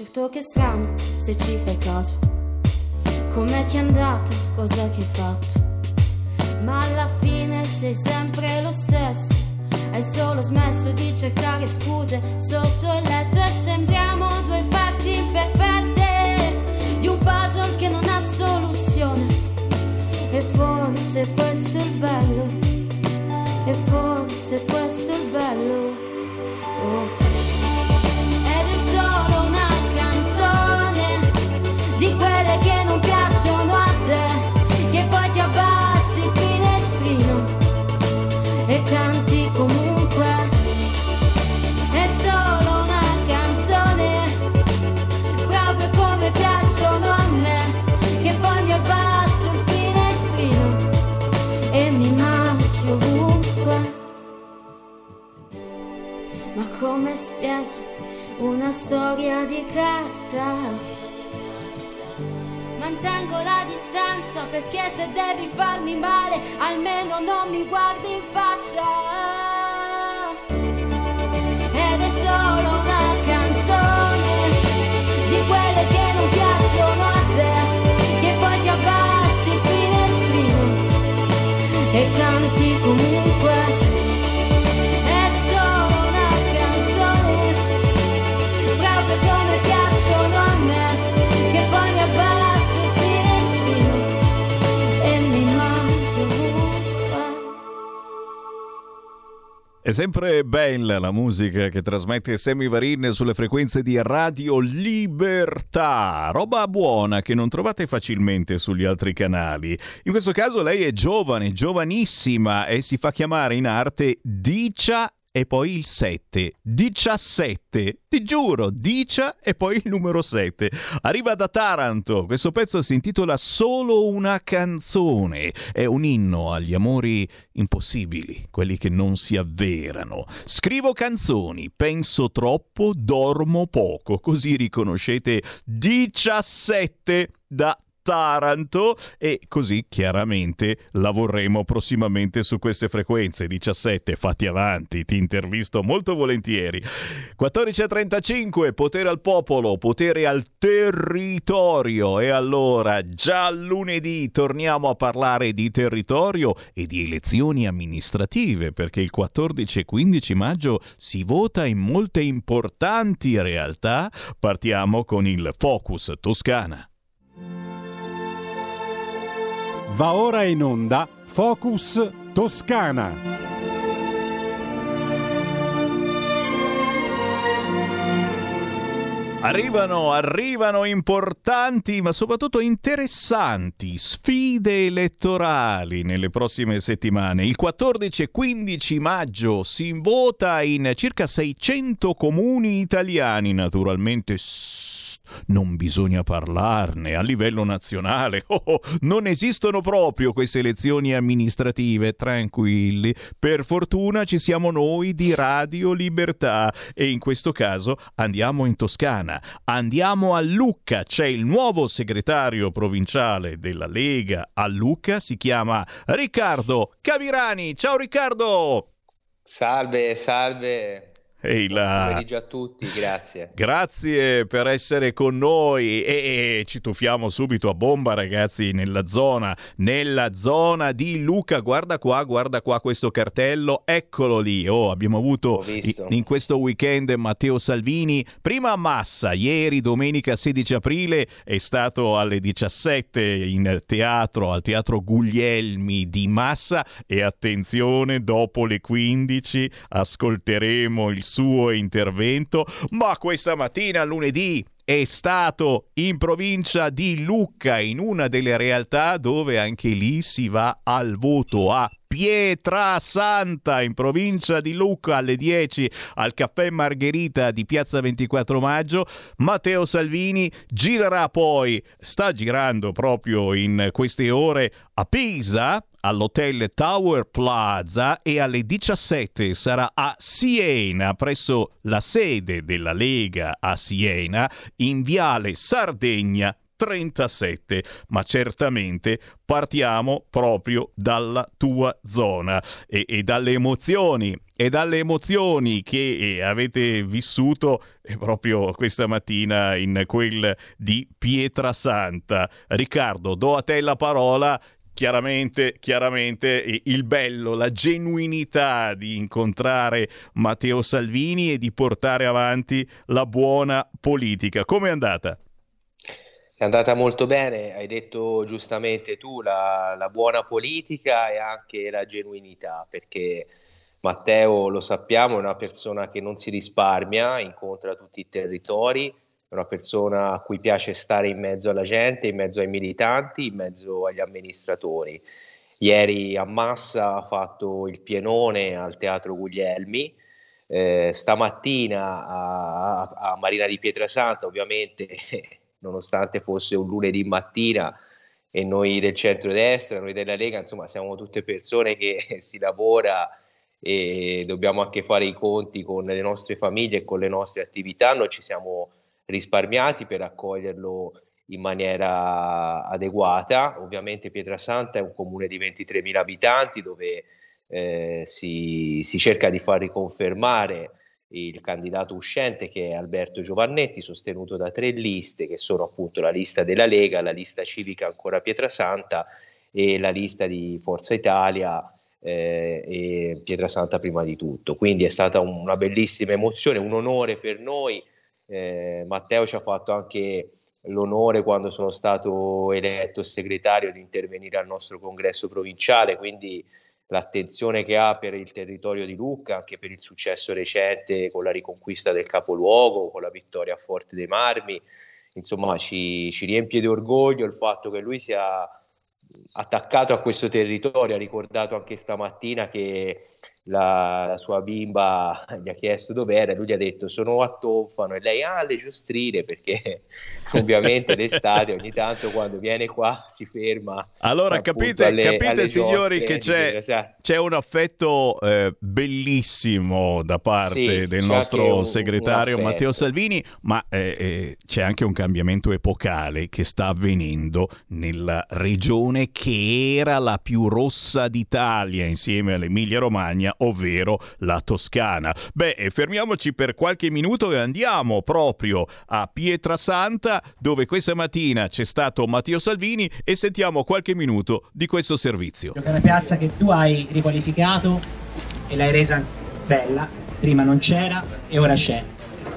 Certo che è strano se ci fai caso. Com'è che è andata? Cos'è che hai fatto? Ma alla fine sei sempre lo stesso. Hai solo smesso di cercare scuse sotto il letto e sembriamo due parti imperfette di un puzzle che non ha soluzione. E forse questo è il bello. E forse questo è il bello. Oh. Di quelle che non piacciono a te, che poi ti abbassi il finestrino e canti comunque. È solo una canzone, proprio come piacciono a me, che poi mi abbasso il finestrino e mi manchi ovunque. Ma come spieghi una storia di carta? Mantengo la distanza perché se devi farmi male almeno non mi guardi in faccia. È sempre bella la musica che trasmette Sammy Varin sulle frequenze di Radio Libertà, roba buona che non trovate facilmente sugli altri canali. In questo caso lei è giovane, giovanissima e si fa chiamare in arte Dicia e poi il 7. 17. Ti giuro, Dicia e poi il numero 7. Arriva da Taranto. Questo pezzo si intitola Solo una canzone. È un inno agli amori impossibili, quelli che non si avverano. Scrivo canzoni, penso troppo, dormo poco. Così riconoscete 17 da Taranto e così chiaramente lavoreremo prossimamente su queste frequenze. 17 fatti avanti ti intervisto molto volentieri. 14.35 potere al popolo potere al territorio. E allora già lunedì torniamo a parlare di territorio e di elezioni amministrative perché il 14 e 15 maggio si vota in molte importanti realtà. Partiamo con il Focus Toscana Va ora in onda Focus Toscana. Arrivano, arrivano importanti ma soprattutto interessanti sfide elettorali nelle prossime settimane. Il 14 e 15 maggio si vota in circa 600 comuni italiani, naturalmente non bisogna parlarne a livello nazionale. Oh, oh, non esistono proprio queste elezioni amministrative, tranquilli. Per fortuna ci siamo noi di Radio Libertà e in questo caso andiamo in Toscana, andiamo a Lucca, c'è il nuovo segretario provinciale della Lega a Lucca, si chiama Riccardo Cavirani. Ciao Riccardo! Salve, salve. Ehi là. a tutti, grazie. Grazie per essere con noi e, e ci tuffiamo subito a bomba ragazzi nella zona, nella zona di Luca, guarda qua, guarda qua questo cartello, eccolo lì, oh abbiamo avuto in questo weekend Matteo Salvini, prima a Massa, ieri domenica 16 aprile è stato alle 17 in teatro, al teatro Guglielmi di Massa e attenzione dopo le 15 ascolteremo il suo intervento, ma questa mattina, lunedì, è stato in provincia di Lucca, in una delle realtà dove anche lì si va al voto a Pietrasanta in provincia di Lucca alle 10 al caffè Margherita di Piazza 24 Maggio. Matteo Salvini girerà poi, sta girando proprio in queste ore a Pisa all'hotel Tower Plaza e alle 17 sarà a Siena presso la sede della Lega a Siena in Viale Sardegna 37, ma certamente partiamo proprio dalla tua zona e, e dalle emozioni e dalle emozioni che eh, avete vissuto eh, proprio questa mattina in quel di Pietrasanta. Riccardo, do a te la parola chiaramente, chiaramente il bello, la genuinità di incontrare Matteo Salvini e di portare avanti la buona politica. Come è andata? È andata molto bene, hai detto giustamente tu la, la buona politica e anche la genuinità, perché Matteo, lo sappiamo, è una persona che non si risparmia, incontra tutti i territori, è una persona a cui piace stare in mezzo alla gente, in mezzo ai militanti, in mezzo agli amministratori. Ieri a Massa ha fatto il pienone al Teatro Guglielmi, eh, stamattina a, a Marina di Pietrasanta, ovviamente nonostante fosse un lunedì mattina e noi del centro-destra, noi della Lega, insomma siamo tutte persone che si lavora e dobbiamo anche fare i conti con le nostre famiglie e con le nostre attività, noi ci siamo risparmiati per accoglierlo in maniera adeguata. Ovviamente Pietrasanta è un comune di 23.000 abitanti dove eh, si, si cerca di far riconfermare il candidato uscente che è Alberto Giovannetti, sostenuto da tre liste che sono appunto la lista della Lega, la lista civica ancora Pietrasanta e la lista di Forza Italia eh, e Pietrasanta prima di tutto. Quindi è stata un- una bellissima emozione, un onore per noi. Eh, Matteo ci ha fatto anche l'onore quando sono stato eletto segretario di intervenire al nostro congresso provinciale, quindi l'attenzione che ha per il territorio di Lucca, anche per il successo recente con la riconquista del capoluogo, con la vittoria a Forte dei Marmi, insomma ci, ci riempie di orgoglio il fatto che lui sia attaccato a questo territorio, ha ricordato anche stamattina che la, la sua bimba gli ha chiesto dov'era lui gli ha detto sono a Tonfano e lei ha le giostrine perché ovviamente d'estate ogni tanto quando viene qua si ferma Allora capite, alle- capite alle signori che c'è, c'è un affetto eh, bellissimo da parte Sì, del nostro un- segretario un. Matteo Salvini, ma eh, eh, c'è anche un cambiamento epocale che sta avvenendo nella regione che era la più rossa d'Italia insieme all'Emilia Romagna, ovvero la Toscana. Beh, eh, fermiamoci per qualche minuto e andiamo proprio a Pietrasanta dove questa mattina c'è stato Matteo Salvini e sentiamo qualche minuto di questo servizio. È una piazza che tu hai riqualificato e l'hai resa bella, prima non c'era e ora c'è.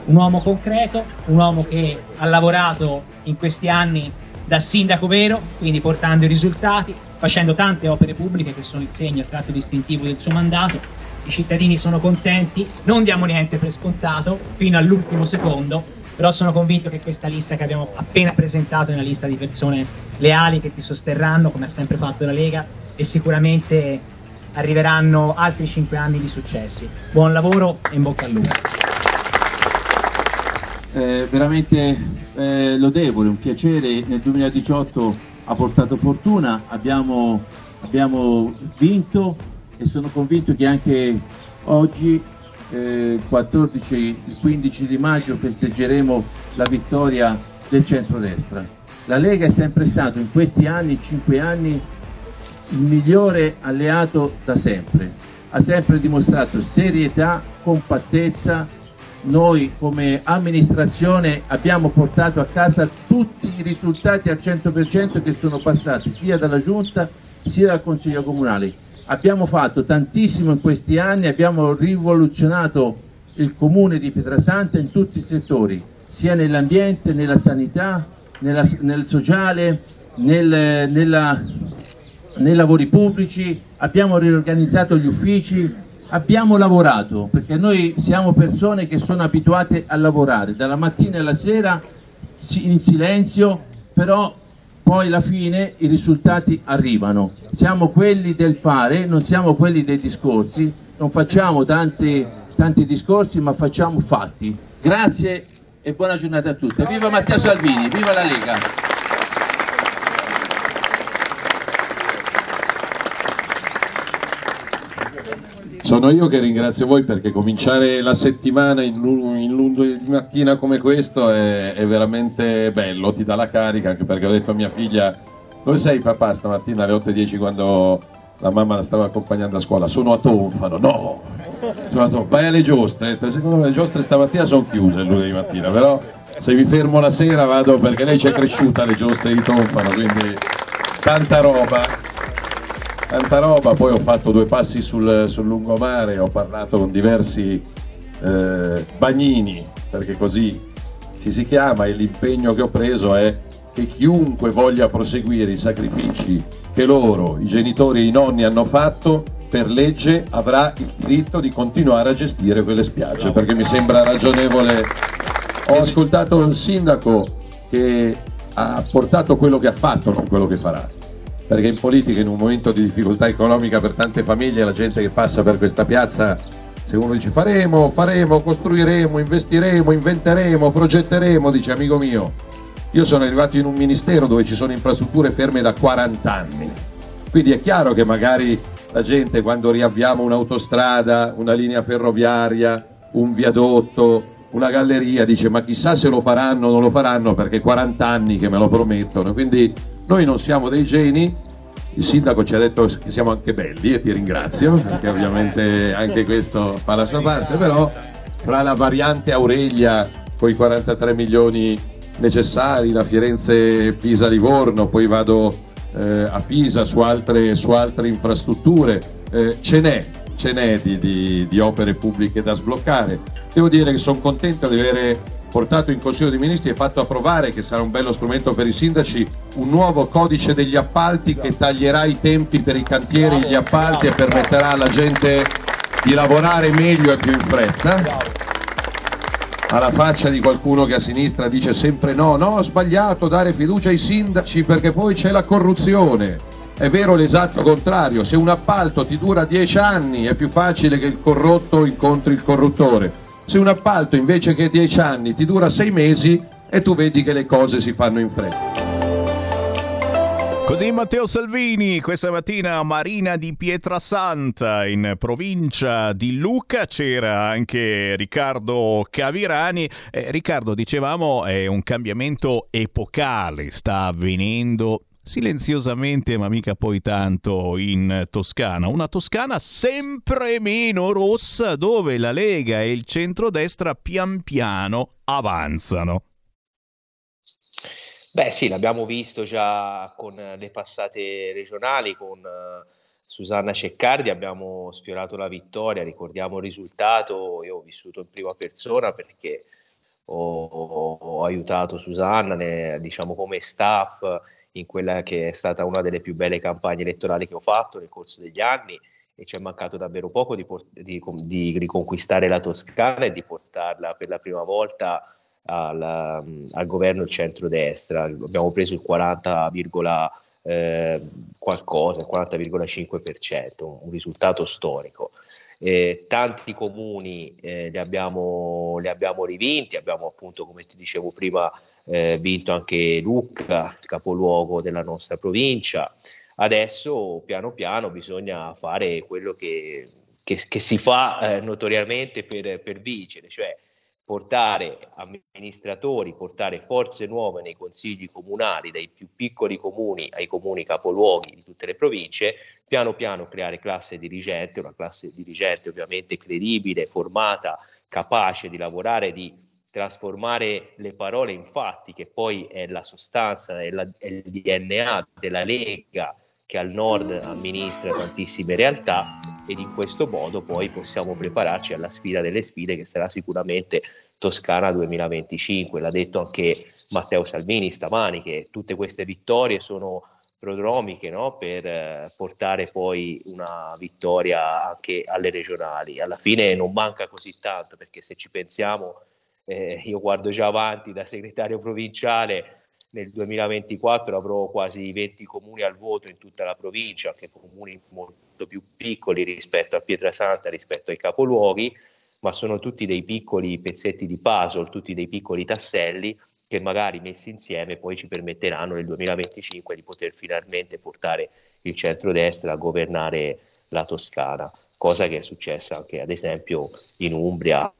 Un uomo concreto, un uomo che ha lavorato in questi anni da sindaco vero, quindi portando i risultati, facendo tante opere pubbliche che sono il segno il tratto distintivo del suo mandato. I cittadini sono contenti, non diamo niente per scontato fino all'ultimo secondo, però sono convinto che questa lista che abbiamo appena presentato è una lista di persone leali che ti sosterranno, come ha sempre fatto la Lega, e sicuramente arriveranno altri cinque anni di successi. Buon lavoro e in bocca al lupo. eh, veramente eh, lodevole, un piacere. Nel 2018 ha portato fortuna, abbiamo, abbiamo vinto e sono convinto che anche oggi, eh, 14 il 15 di maggio, festeggeremo la vittoria del centrodestra. La Lega è sempre stato in questi anni, in cinque anni, il migliore alleato da sempre. Ha sempre dimostrato serietà, compattezza, noi come amministrazione abbiamo portato a casa tutti i risultati al 100% che sono passati sia dalla giunta sia dal consiglio comunale. Abbiamo fatto tantissimo in questi anni, abbiamo rivoluzionato il comune di Pietrasanta in tutti i settori, sia nell'ambiente, nella sanità, nella- nel sociale, nel- nella- nei lavori pubblici, abbiamo riorganizzato gli uffici, abbiamo lavorato, perché noi siamo persone che sono abituate a lavorare dalla mattina alla sera in silenzio, però poi alla fine i risultati arrivano. Siamo quelli del fare, non siamo quelli dei discorsi, non facciamo tanti, tanti discorsi ma facciamo fatti. Grazie e buona giornata a tutti. Viva Matteo Salvini, viva la Lega! Sono io che ringrazio voi perché cominciare la settimana in, in lunedì mattina come questo è, è veramente bello, ti dà la carica anche perché ho detto a mia figlia dove sei papà stamattina alle 8.10 quando la mamma la stava accompagnando a scuola? Sono a Tonfano, no! Sono a Tonfano. Vai alle giostre, secondo me le giostre stamattina sono chiuse il lunedì mattina, però se mi fermo la sera vado perché lei ci è cresciuta alle giostre di Tonfano, quindi tanta roba tanta roba, poi ho fatto due passi sul, sul lungomare, ho parlato con diversi eh, bagnini, perché così ci si chiama e l'impegno che ho preso è che chiunque voglia proseguire i sacrifici che loro, i genitori e i nonni hanno fatto, per legge avrà il diritto di continuare a gestire quelle spiagge, perché mi sembra ragionevole. Ho ascoltato il sindaco che ha portato quello che ha fatto, non quello che farà perché in politica in un momento di difficoltà economica per tante famiglie la gente che passa per questa piazza se uno dice faremo, faremo, costruiremo, investiremo, inventeremo, progetteremo, dice amico mio, io sono arrivato in un ministero dove ci sono infrastrutture ferme da 40 anni, quindi è chiaro che magari la gente quando riavviamo un'autostrada, una linea ferroviaria, un viadotto, una galleria, dice ma chissà se lo faranno o non lo faranno perché 40 anni che me lo promettono, quindi noi non siamo dei geni, il sindaco ci ha detto che siamo anche belli e ti ringrazio perché ovviamente anche questo fa la sua parte, però fra la variante Aurelia con i 43 milioni necessari, la Firenze Pisa-Livorno, poi vado eh, a Pisa su altre, su altre infrastrutture, eh, ce n'è, ce n'è di, di- di opere pubbliche da sbloccare. Devo dire che sono contento di avere portato in Consiglio dei Ministri e fatto approvare, che sarà un bello strumento per i sindaci, un nuovo codice degli appalti che taglierà i tempi per i cantieri e gli appalti e permetterà alla gente di lavorare meglio e più in fretta. Alla faccia di qualcuno che a sinistra dice sempre no, no, ho sbagliato dare fiducia ai sindaci perché poi c'è la corruzione. è vero l'esatto contrario, se un appalto ti dura dieci anni è più facile che il corrotto incontri il corruttore, se un appalto invece che dieci anni ti dura sei mesi e tu vedi che le cose si fanno in fretta. Così Matteo Salvini, questa mattina a Marina di Pietrasanta in provincia di Lucca c'era anche Riccardo Cavirani. Eh, Riccardo, dicevamo, è un cambiamento epocale, sta avvenendo silenziosamente, ma mica poi tanto, in Toscana. Una Toscana sempre meno rossa dove la Lega e il centrodestra pian piano avanzano. Beh sì, l'abbiamo visto già con le passate regionali, con eh, Susanna Ceccardi abbiamo sfiorato la vittoria, ricordiamo il risultato, io ho vissuto in prima persona perché ho, ho- ho aiutato Susanna ne- diciamo come staff in quella che è stata una delle più belle campagne elettorali che ho fatto nel corso degli anni e ci è mancato davvero poco di, port- di di riconquistare la Toscana e di portarla per la prima volta al, al governo il centrodestra. Abbiamo preso il 40, eh, qualcosa, il 40,5%, un risultato storico. Eh, tanti comuni eh, li, abbiamo, li abbiamo rivinti, abbiamo appunto, come ti dicevo prima, eh, vinto anche Lucca, il capoluogo della nostra provincia. Adesso piano piano bisogna fare quello che, che- che si fa eh, notoriamente per, per vincere, cioè portare amministratori, portare forze nuove nei consigli comunali, dai più piccoli comuni ai comuni capoluoghi di tutte le province, piano piano creare classe dirigente, una classe dirigente ovviamente credibile, formata, capace di lavorare, di trasformare le parole in fatti, che poi è la sostanza, è, la- è il DNA della Lega che al nord amministra tantissime realtà ed in questo modo poi possiamo prepararci alla sfida delle sfide che sarà sicuramente Toscana 2025. L'ha detto anche Matteo Salvini stamani che tutte queste vittorie sono prodromiche no? per eh, portare poi una vittoria anche alle regionali. Alla fine non manca così tanto perché se ci pensiamo eh, io guardo già avanti da segretario provinciale nel 2024 avrò quasi 20 comuni al voto in tutta la provincia, anche comuni molto più piccoli rispetto a Pietrasanta, rispetto ai capoluoghi, ma sono tutti dei piccoli pezzetti di puzzle, tutti dei piccoli tasselli che magari messi insieme poi ci permetteranno nel 2025 di poter finalmente portare il centrodestra a governare la Toscana, cosa che è successa anche ad esempio in Umbria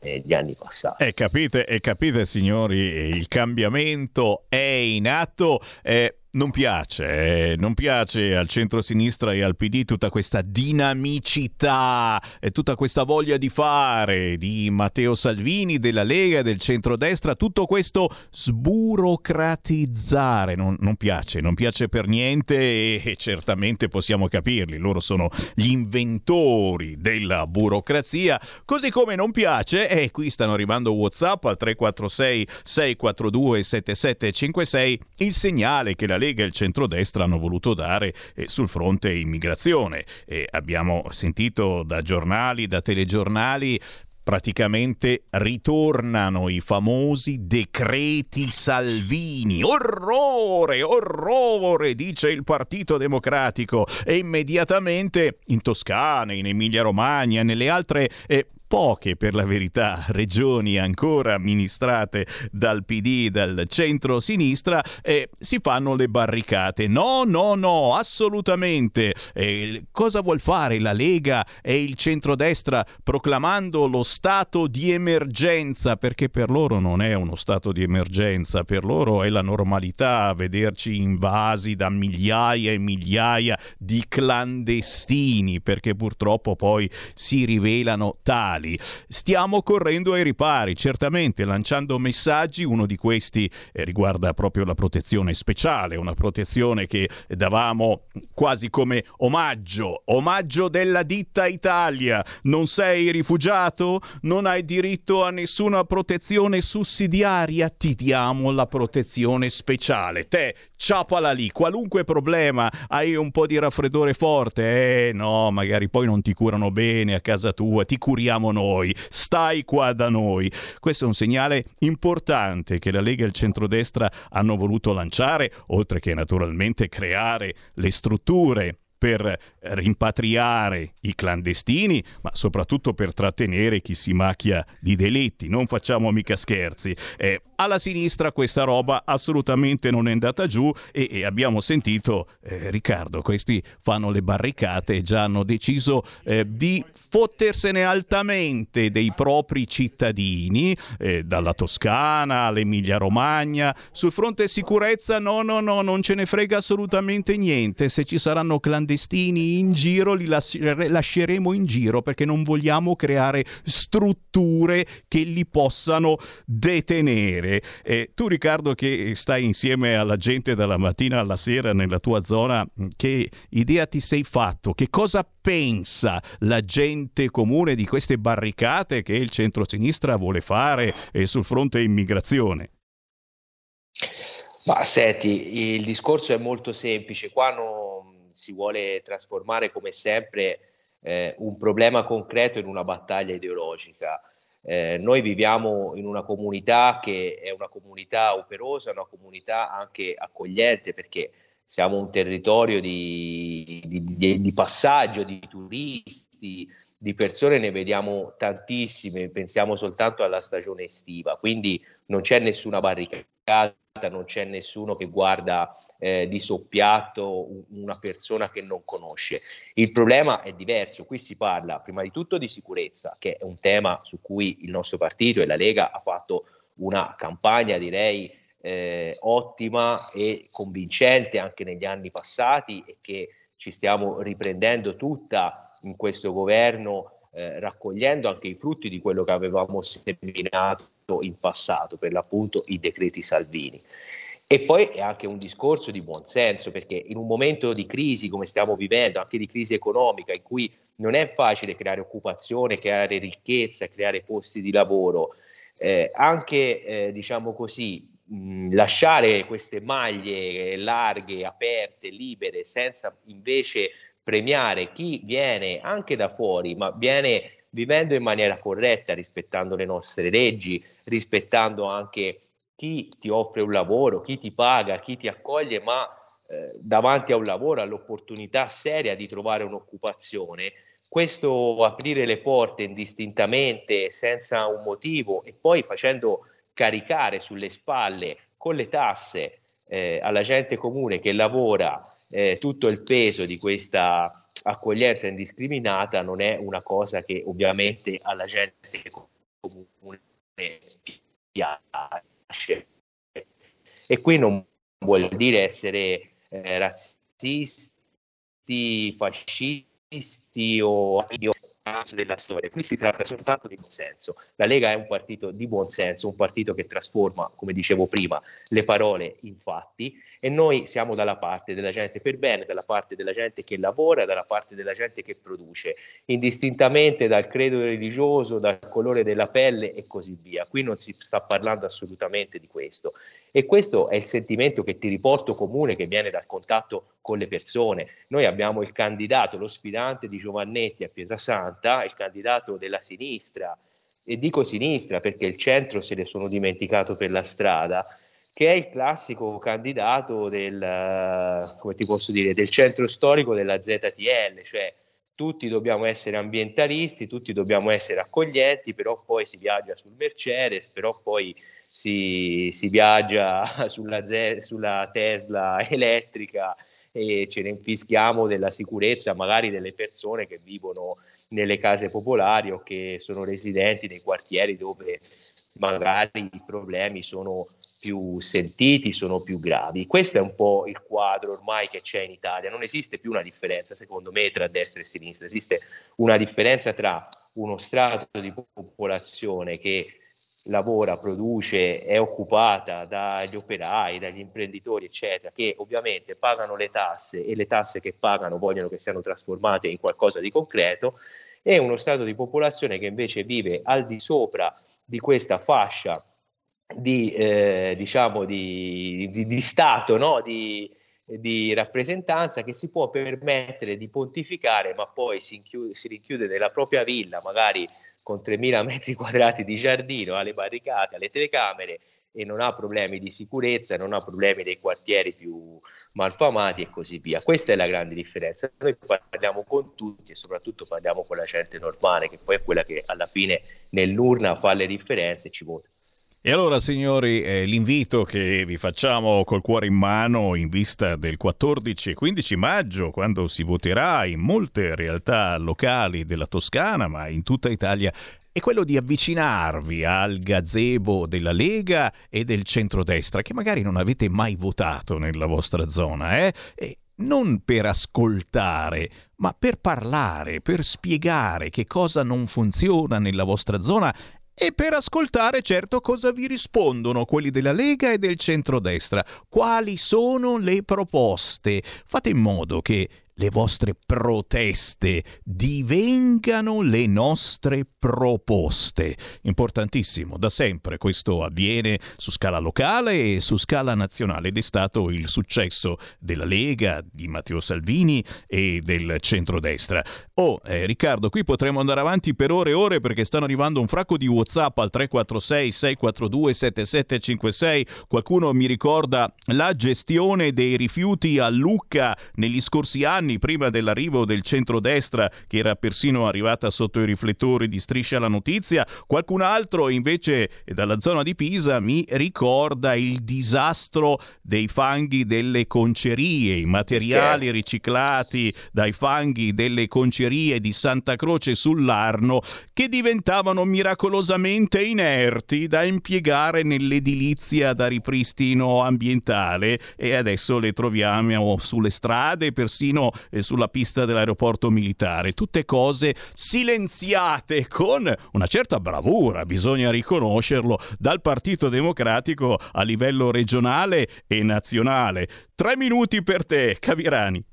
negli anni passati. E capite, e capite signori, il cambiamento è in atto. eh, non piace, eh, non piace al centro-sinistra e al PD tutta questa dinamicità e tutta questa voglia di fare di Matteo Salvini, della Lega, del centrodestra, tutto questo sburocratizzare. Non, non piace, non piace per niente e, e certamente possiamo capirli. Loro sono gli inventori della burocrazia, così come non piace, e qui stanno arrivando WhatsApp al 346 642 7756, il segnale che la Lega e il centrodestra hanno voluto dare eh, sul fronte immigrazione. E abbiamo sentito da giornali, da telegiornali, praticamente ritornano i famosi decreti Salvini. Orrore, orrore, dice il Partito Democratico. E immediatamente in Toscana, in Emilia-Romagna, nelle altre... eh, Poche per la verità regioni ancora amministrate dal PD, dal centro-sinistra, eh, si fanno le barricate. No, no, no, assolutamente. Eh, cosa vuol fare la Lega e il centrodestra proclamando lo stato di emergenza? Perché per loro non è uno stato di emergenza, per loro è la normalità vederci invasi da migliaia e migliaia di clandestini, perché purtroppo poi si rivelano tali. Stiamo correndo ai ripari, certamente lanciando messaggi, uno di questi eh, riguarda proprio la protezione speciale, una protezione che davamo quasi come omaggio, omaggio della ditta Italia. Non sei rifugiato? Non hai diritto a nessuna protezione sussidiaria? Ti diamo la protezione speciale. Te, acciappala lì, qualunque problema, hai un po' di raffreddore forte, eh no, magari poi non ti curano bene a casa tua, ti curiamo noi, stai qua da noi. Questo è un segnale importante che la Lega e il centrodestra hanno voluto lanciare, oltre che naturalmente creare le strutture per rimpatriare i clandestini, ma soprattutto per trattenere chi si macchia di delitti. Non facciamo mica scherzi. Eh, alla sinistra questa roba assolutamente non è andata giù e, e abbiamo sentito, eh, Riccardo, questi fanno le barricate e già hanno deciso eh, di fottersene altamente dei propri cittadini, eh, dalla Toscana all'Emilia Romagna. Sul fronte sicurezza no, no, no, non ce ne frega assolutamente niente. Se ci saranno clandestini in giro li lasciere- lasceremo in giro perché non vogliamo creare strutture che li possano detenere. Eh, tu Riccardo che stai insieme alla gente dalla mattina alla sera nella tua zona, che idea ti sei fatto? Che cosa pensa la gente comune di queste barricate che il centro-sinistra vuole fare eh, sul fronte immigrazione? Ma senti, il discorso è molto semplice. Qua non si vuole trasformare come sempre eh, un problema concreto in una battaglia ideologica. Eh, noi viviamo in una comunità che è una comunità operosa, una comunità anche accogliente perché siamo un territorio di, di- di- di passaggio, di turisti, di persone, ne vediamo tantissime, pensiamo soltanto alla stagione estiva, quindi non c'è nessuna barricata, non c'è nessuno che guarda eh, di soppiatto una persona che non conosce. Il problema è diverso, qui si parla prima di tutto di sicurezza, che è un tema su cui il nostro partito e la Lega ha fatto una campagna, direi, eh, ottima e convincente anche negli anni passati e che ci stiamo riprendendo tutta in questo governo, eh, raccogliendo anche i frutti di quello che avevamo seminato in passato, per l'appunto i decreti Salvini. E poi è anche un discorso di buonsenso, perché in un momento di crisi come stiamo vivendo, anche di crisi economica, in cui non è facile creare occupazione, creare ricchezza, creare posti di lavoro, eh, anche eh, diciamo così, mh, lasciare queste maglie larghe, aperte, libere, senza invece premiare chi viene anche da fuori, ma viene vivendo in maniera corretta, rispettando le nostre leggi, rispettando anche chi ti offre un lavoro, chi ti paga, chi ti accoglie, ma eh, davanti a un lavoro, all'opportunità seria di trovare un'occupazione, questo aprire le porte indistintamente, senza un motivo e poi facendo caricare sulle spalle con le tasse eh, alla gente comune che lavora eh, tutto il peso di questa accoglienza indiscriminata non è una cosa che ovviamente alla gente comune piace. E qui non vuol dire essere eh, razzisti, fascisti o caso della storia. Qui si tratta soltanto di buonsenso. La Lega è un partito di buonsenso, un partito che trasforma, come dicevo prima, le parole in fatti e noi siamo dalla parte della gente per bene, dalla parte della gente che lavora, dalla parte della gente che produce, indistintamente dal credo religioso, dal colore della pelle e così via. Qui non si sta parlando assolutamente di questo. E questo è il sentimento che ti riporto comune che viene dal contatto con le persone. Noi abbiamo il candidato, lo sfidante di Giovannetti a Pietrasanta, il candidato della sinistra, e dico sinistra perché il centro se ne sono dimenticato per la strada, che è il classico candidato del, eh, come ti posso dire, del centro storico della ZTL, cioè tutti dobbiamo essere ambientalisti, tutti dobbiamo essere accoglienti, però poi si viaggia sul Mercedes, però poi si, si viaggia sulla, ze- sulla Tesla elettrica e ce ne infischiamo della sicurezza magari delle persone che vivono nelle case popolari o che sono residenti nei quartieri dove magari i problemi sono più sentiti, sono più gravi. Questo è un po' il quadro ormai che c'è in Italia. Non esiste più una differenza, secondo me, tra destra e sinistra. Esiste una differenza tra uno strato di popolazione che lavora, produce, è occupata dagli operai, dagli imprenditori, eccetera, che ovviamente pagano le tasse e le tasse che pagano vogliono che siano trasformate in qualcosa di concreto, e uno strato di popolazione che invece vive al di sopra di questa fascia di, eh, diciamo di, di- di Stato, no? di, di rappresentanza che si può permettere di pontificare, ma poi si, inchiu- si rinchiude nella propria villa, magari con 3.000 metri quadrati di giardino, alle barricate, alle telecamere e non ha problemi di sicurezza, non ha problemi dei quartieri più malfamati e così via. Questa è la grande differenza. Noi parliamo con tutti e soprattutto parliamo con la gente normale, che poi è quella che alla fine nell'urna fa le differenze e ci vota. E allora, signori, eh, l'invito che vi facciamo col cuore in mano in vista del 14 e 15 maggio, quando si voterà in molte realtà locali della Toscana, ma in tutta Italia, è quello di avvicinarvi al gazebo della Lega e del centrodestra, che magari non avete mai votato nella vostra zona, eh? E non per ascoltare, ma per parlare, per spiegare che cosa non funziona nella vostra zona e per ascoltare certo cosa vi rispondono quelli della Lega e del centrodestra. Quali sono le proposte? Fate in modo che le vostre proteste divengano le nostre proposte. Importantissimo, da sempre questo avviene su scala locale e su scala nazionale ed è stato il successo della Lega, di Matteo Salvini e del centrodestra. Oh, eh, Riccardo, qui potremmo andare avanti per ore e ore perché stanno arrivando un fracco di WhatsApp al 346 642 7756. Qualcuno mi ricorda la gestione dei rifiuti a Lucca negli scorsi anni, prima dell'arrivo del centrodestra, che era persino arrivata sotto i riflettori di Striscia la Notizia. Qualcun altro invece dalla zona di Pisa mi ricorda il disastro dei fanghi delle concerie, i materiali riciclati dai fanghi delle concerie di Santa Croce sull'Arno che diventavano miracolosamente inerti da impiegare nell'edilizia da ripristino ambientale e adesso le troviamo sulle strade, persino eh, sulla pista dell'aeroporto militare. Tutte cose silenziate con una certa bravura, bisogna riconoscerlo, dal Partito Democratico a livello regionale e nazionale. Tre minuti per te, Cavirani.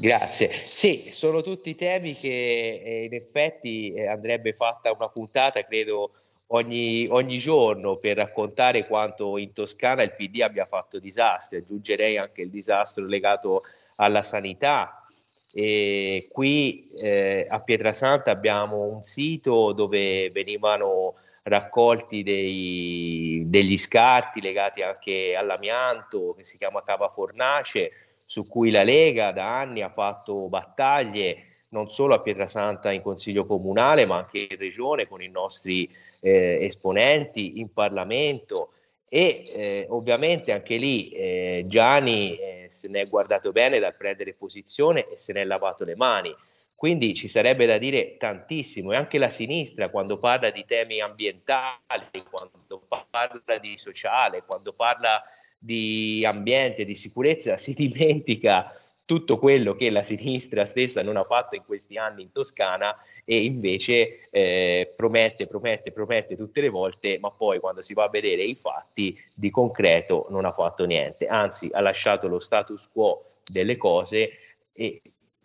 Grazie. Sì, sono tutti temi che eh, in effetti eh, andrebbe fatta una puntata, credo, ogni, ogni giorno per raccontare quanto in Toscana il PD abbia fatto disastri. Aggiungerei anche il disastro legato alla sanità. E qui eh, a Pietrasanta abbiamo un sito dove venivano raccolti dei- degli scarti legati anche all'amianto che si chiama Cava Fornace, su cui la Lega da anni ha fatto battaglie non solo a Pietrasanta in Consiglio Comunale, ma anche in Regione con i nostri eh, esponenti in Parlamento e eh, ovviamente anche lì eh, Gianni eh, se ne è guardato bene dal prendere posizione e se ne è lavato le mani. Quindi ci sarebbe da dire tantissimo e anche la sinistra quando parla di temi ambientali, quando parla di sociale, quando parla di ambiente, di sicurezza, si dimentica tutto quello che la sinistra stessa non ha fatto in questi anni in Toscana e invece eh, promette, promette, promette tutte le volte, ma poi quando si va a vedere i fatti di concreto non ha fatto niente, anzi ha lasciato lo status quo delle cose e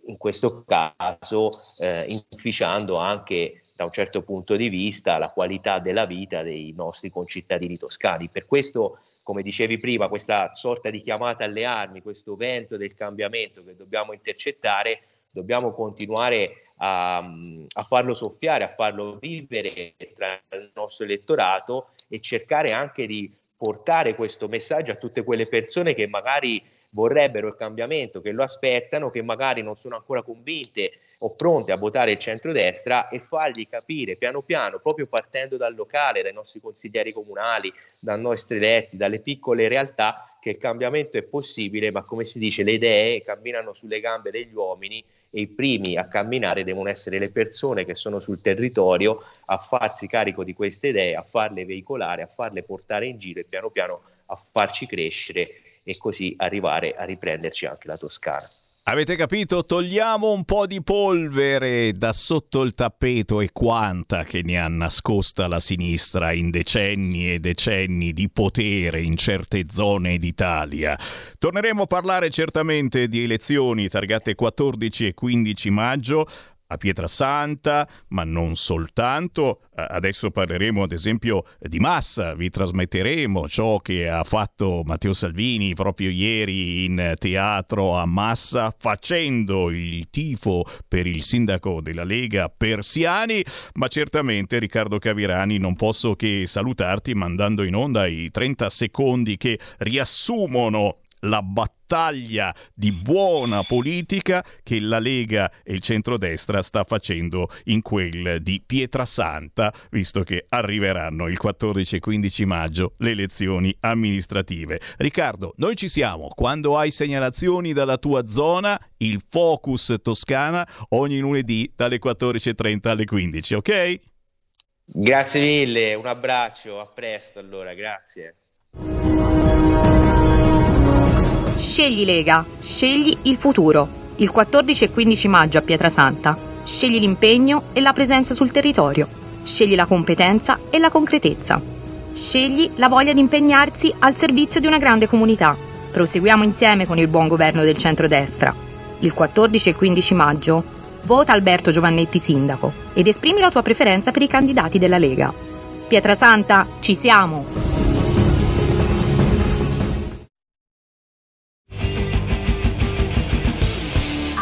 in questo caso eh, inficiando anche da un certo punto di vista la qualità della vita dei nostri concittadini toscani. Per questo, come dicevi prima, questa sorta di chiamata alle armi, questo vento del cambiamento che dobbiamo intercettare, dobbiamo continuare a, a farlo soffiare, a farlo vivere tra il nostro elettorato e cercare anche di portare questo messaggio a tutte quelle persone che magari vorrebbero il cambiamento, che lo aspettano, che magari non sono ancora convinte o pronte a votare il centrodestra e fargli capire piano piano, proprio partendo dal locale, dai nostri consiglieri comunali, dai nostri eletti, dalle piccole realtà, che il cambiamento è possibile, ma come si dice, le idee camminano sulle gambe degli uomini e i primi a camminare devono essere le persone che sono sul territorio a farsi carico di queste idee, a farle veicolare, a farle portare in giro e piano piano a farci crescere e così arrivare a riprenderci anche la Toscana. Avete capito? Togliamo un po' di polvere da sotto il tappeto e quanta che ne ha nascosta la sinistra in decenni e decenni di potere in certe zone d'Italia. Torneremo a parlare certamente di elezioni targate 14 e 15 maggio. A Pietrasanta, ma non soltanto. Eh, Adesso parleremo ad esempio di Massa, vi trasmetteremo ciò che ha fatto Matteo Salvini proprio ieri in teatro a Massa facendo il tifo per il sindaco della Lega Persiani, ma certamente Riccardo Cavirani non posso che salutarti mandando in onda i 30 secondi che riassumono la battaglia di buona politica che la Lega e il centrodestra sta facendo in quel di Pietrasanta, visto che arriveranno il 14 e 15 maggio le elezioni amministrative. Riccardo, noi ci siamo. Quando hai segnalazioni dalla tua zona, il Focus Toscana ogni lunedì dalle 14.30 alle 15, ok? Grazie mille, un abbraccio, a presto allora, grazie. Scegli Lega, scegli il futuro. Il 14 e 15 maggio a Pietrasanta. Scegli l'impegno e la presenza sul territorio. Scegli la competenza e la concretezza. Scegli la voglia di impegnarsi al servizio di una grande comunità. Proseguiamo insieme con il buon governo del centrodestra. Il 14 e 15 maggio vota Alberto Giovannetti sindaco ed esprimi la tua preferenza per i candidati della Lega. Pietrasanta, ci siamo!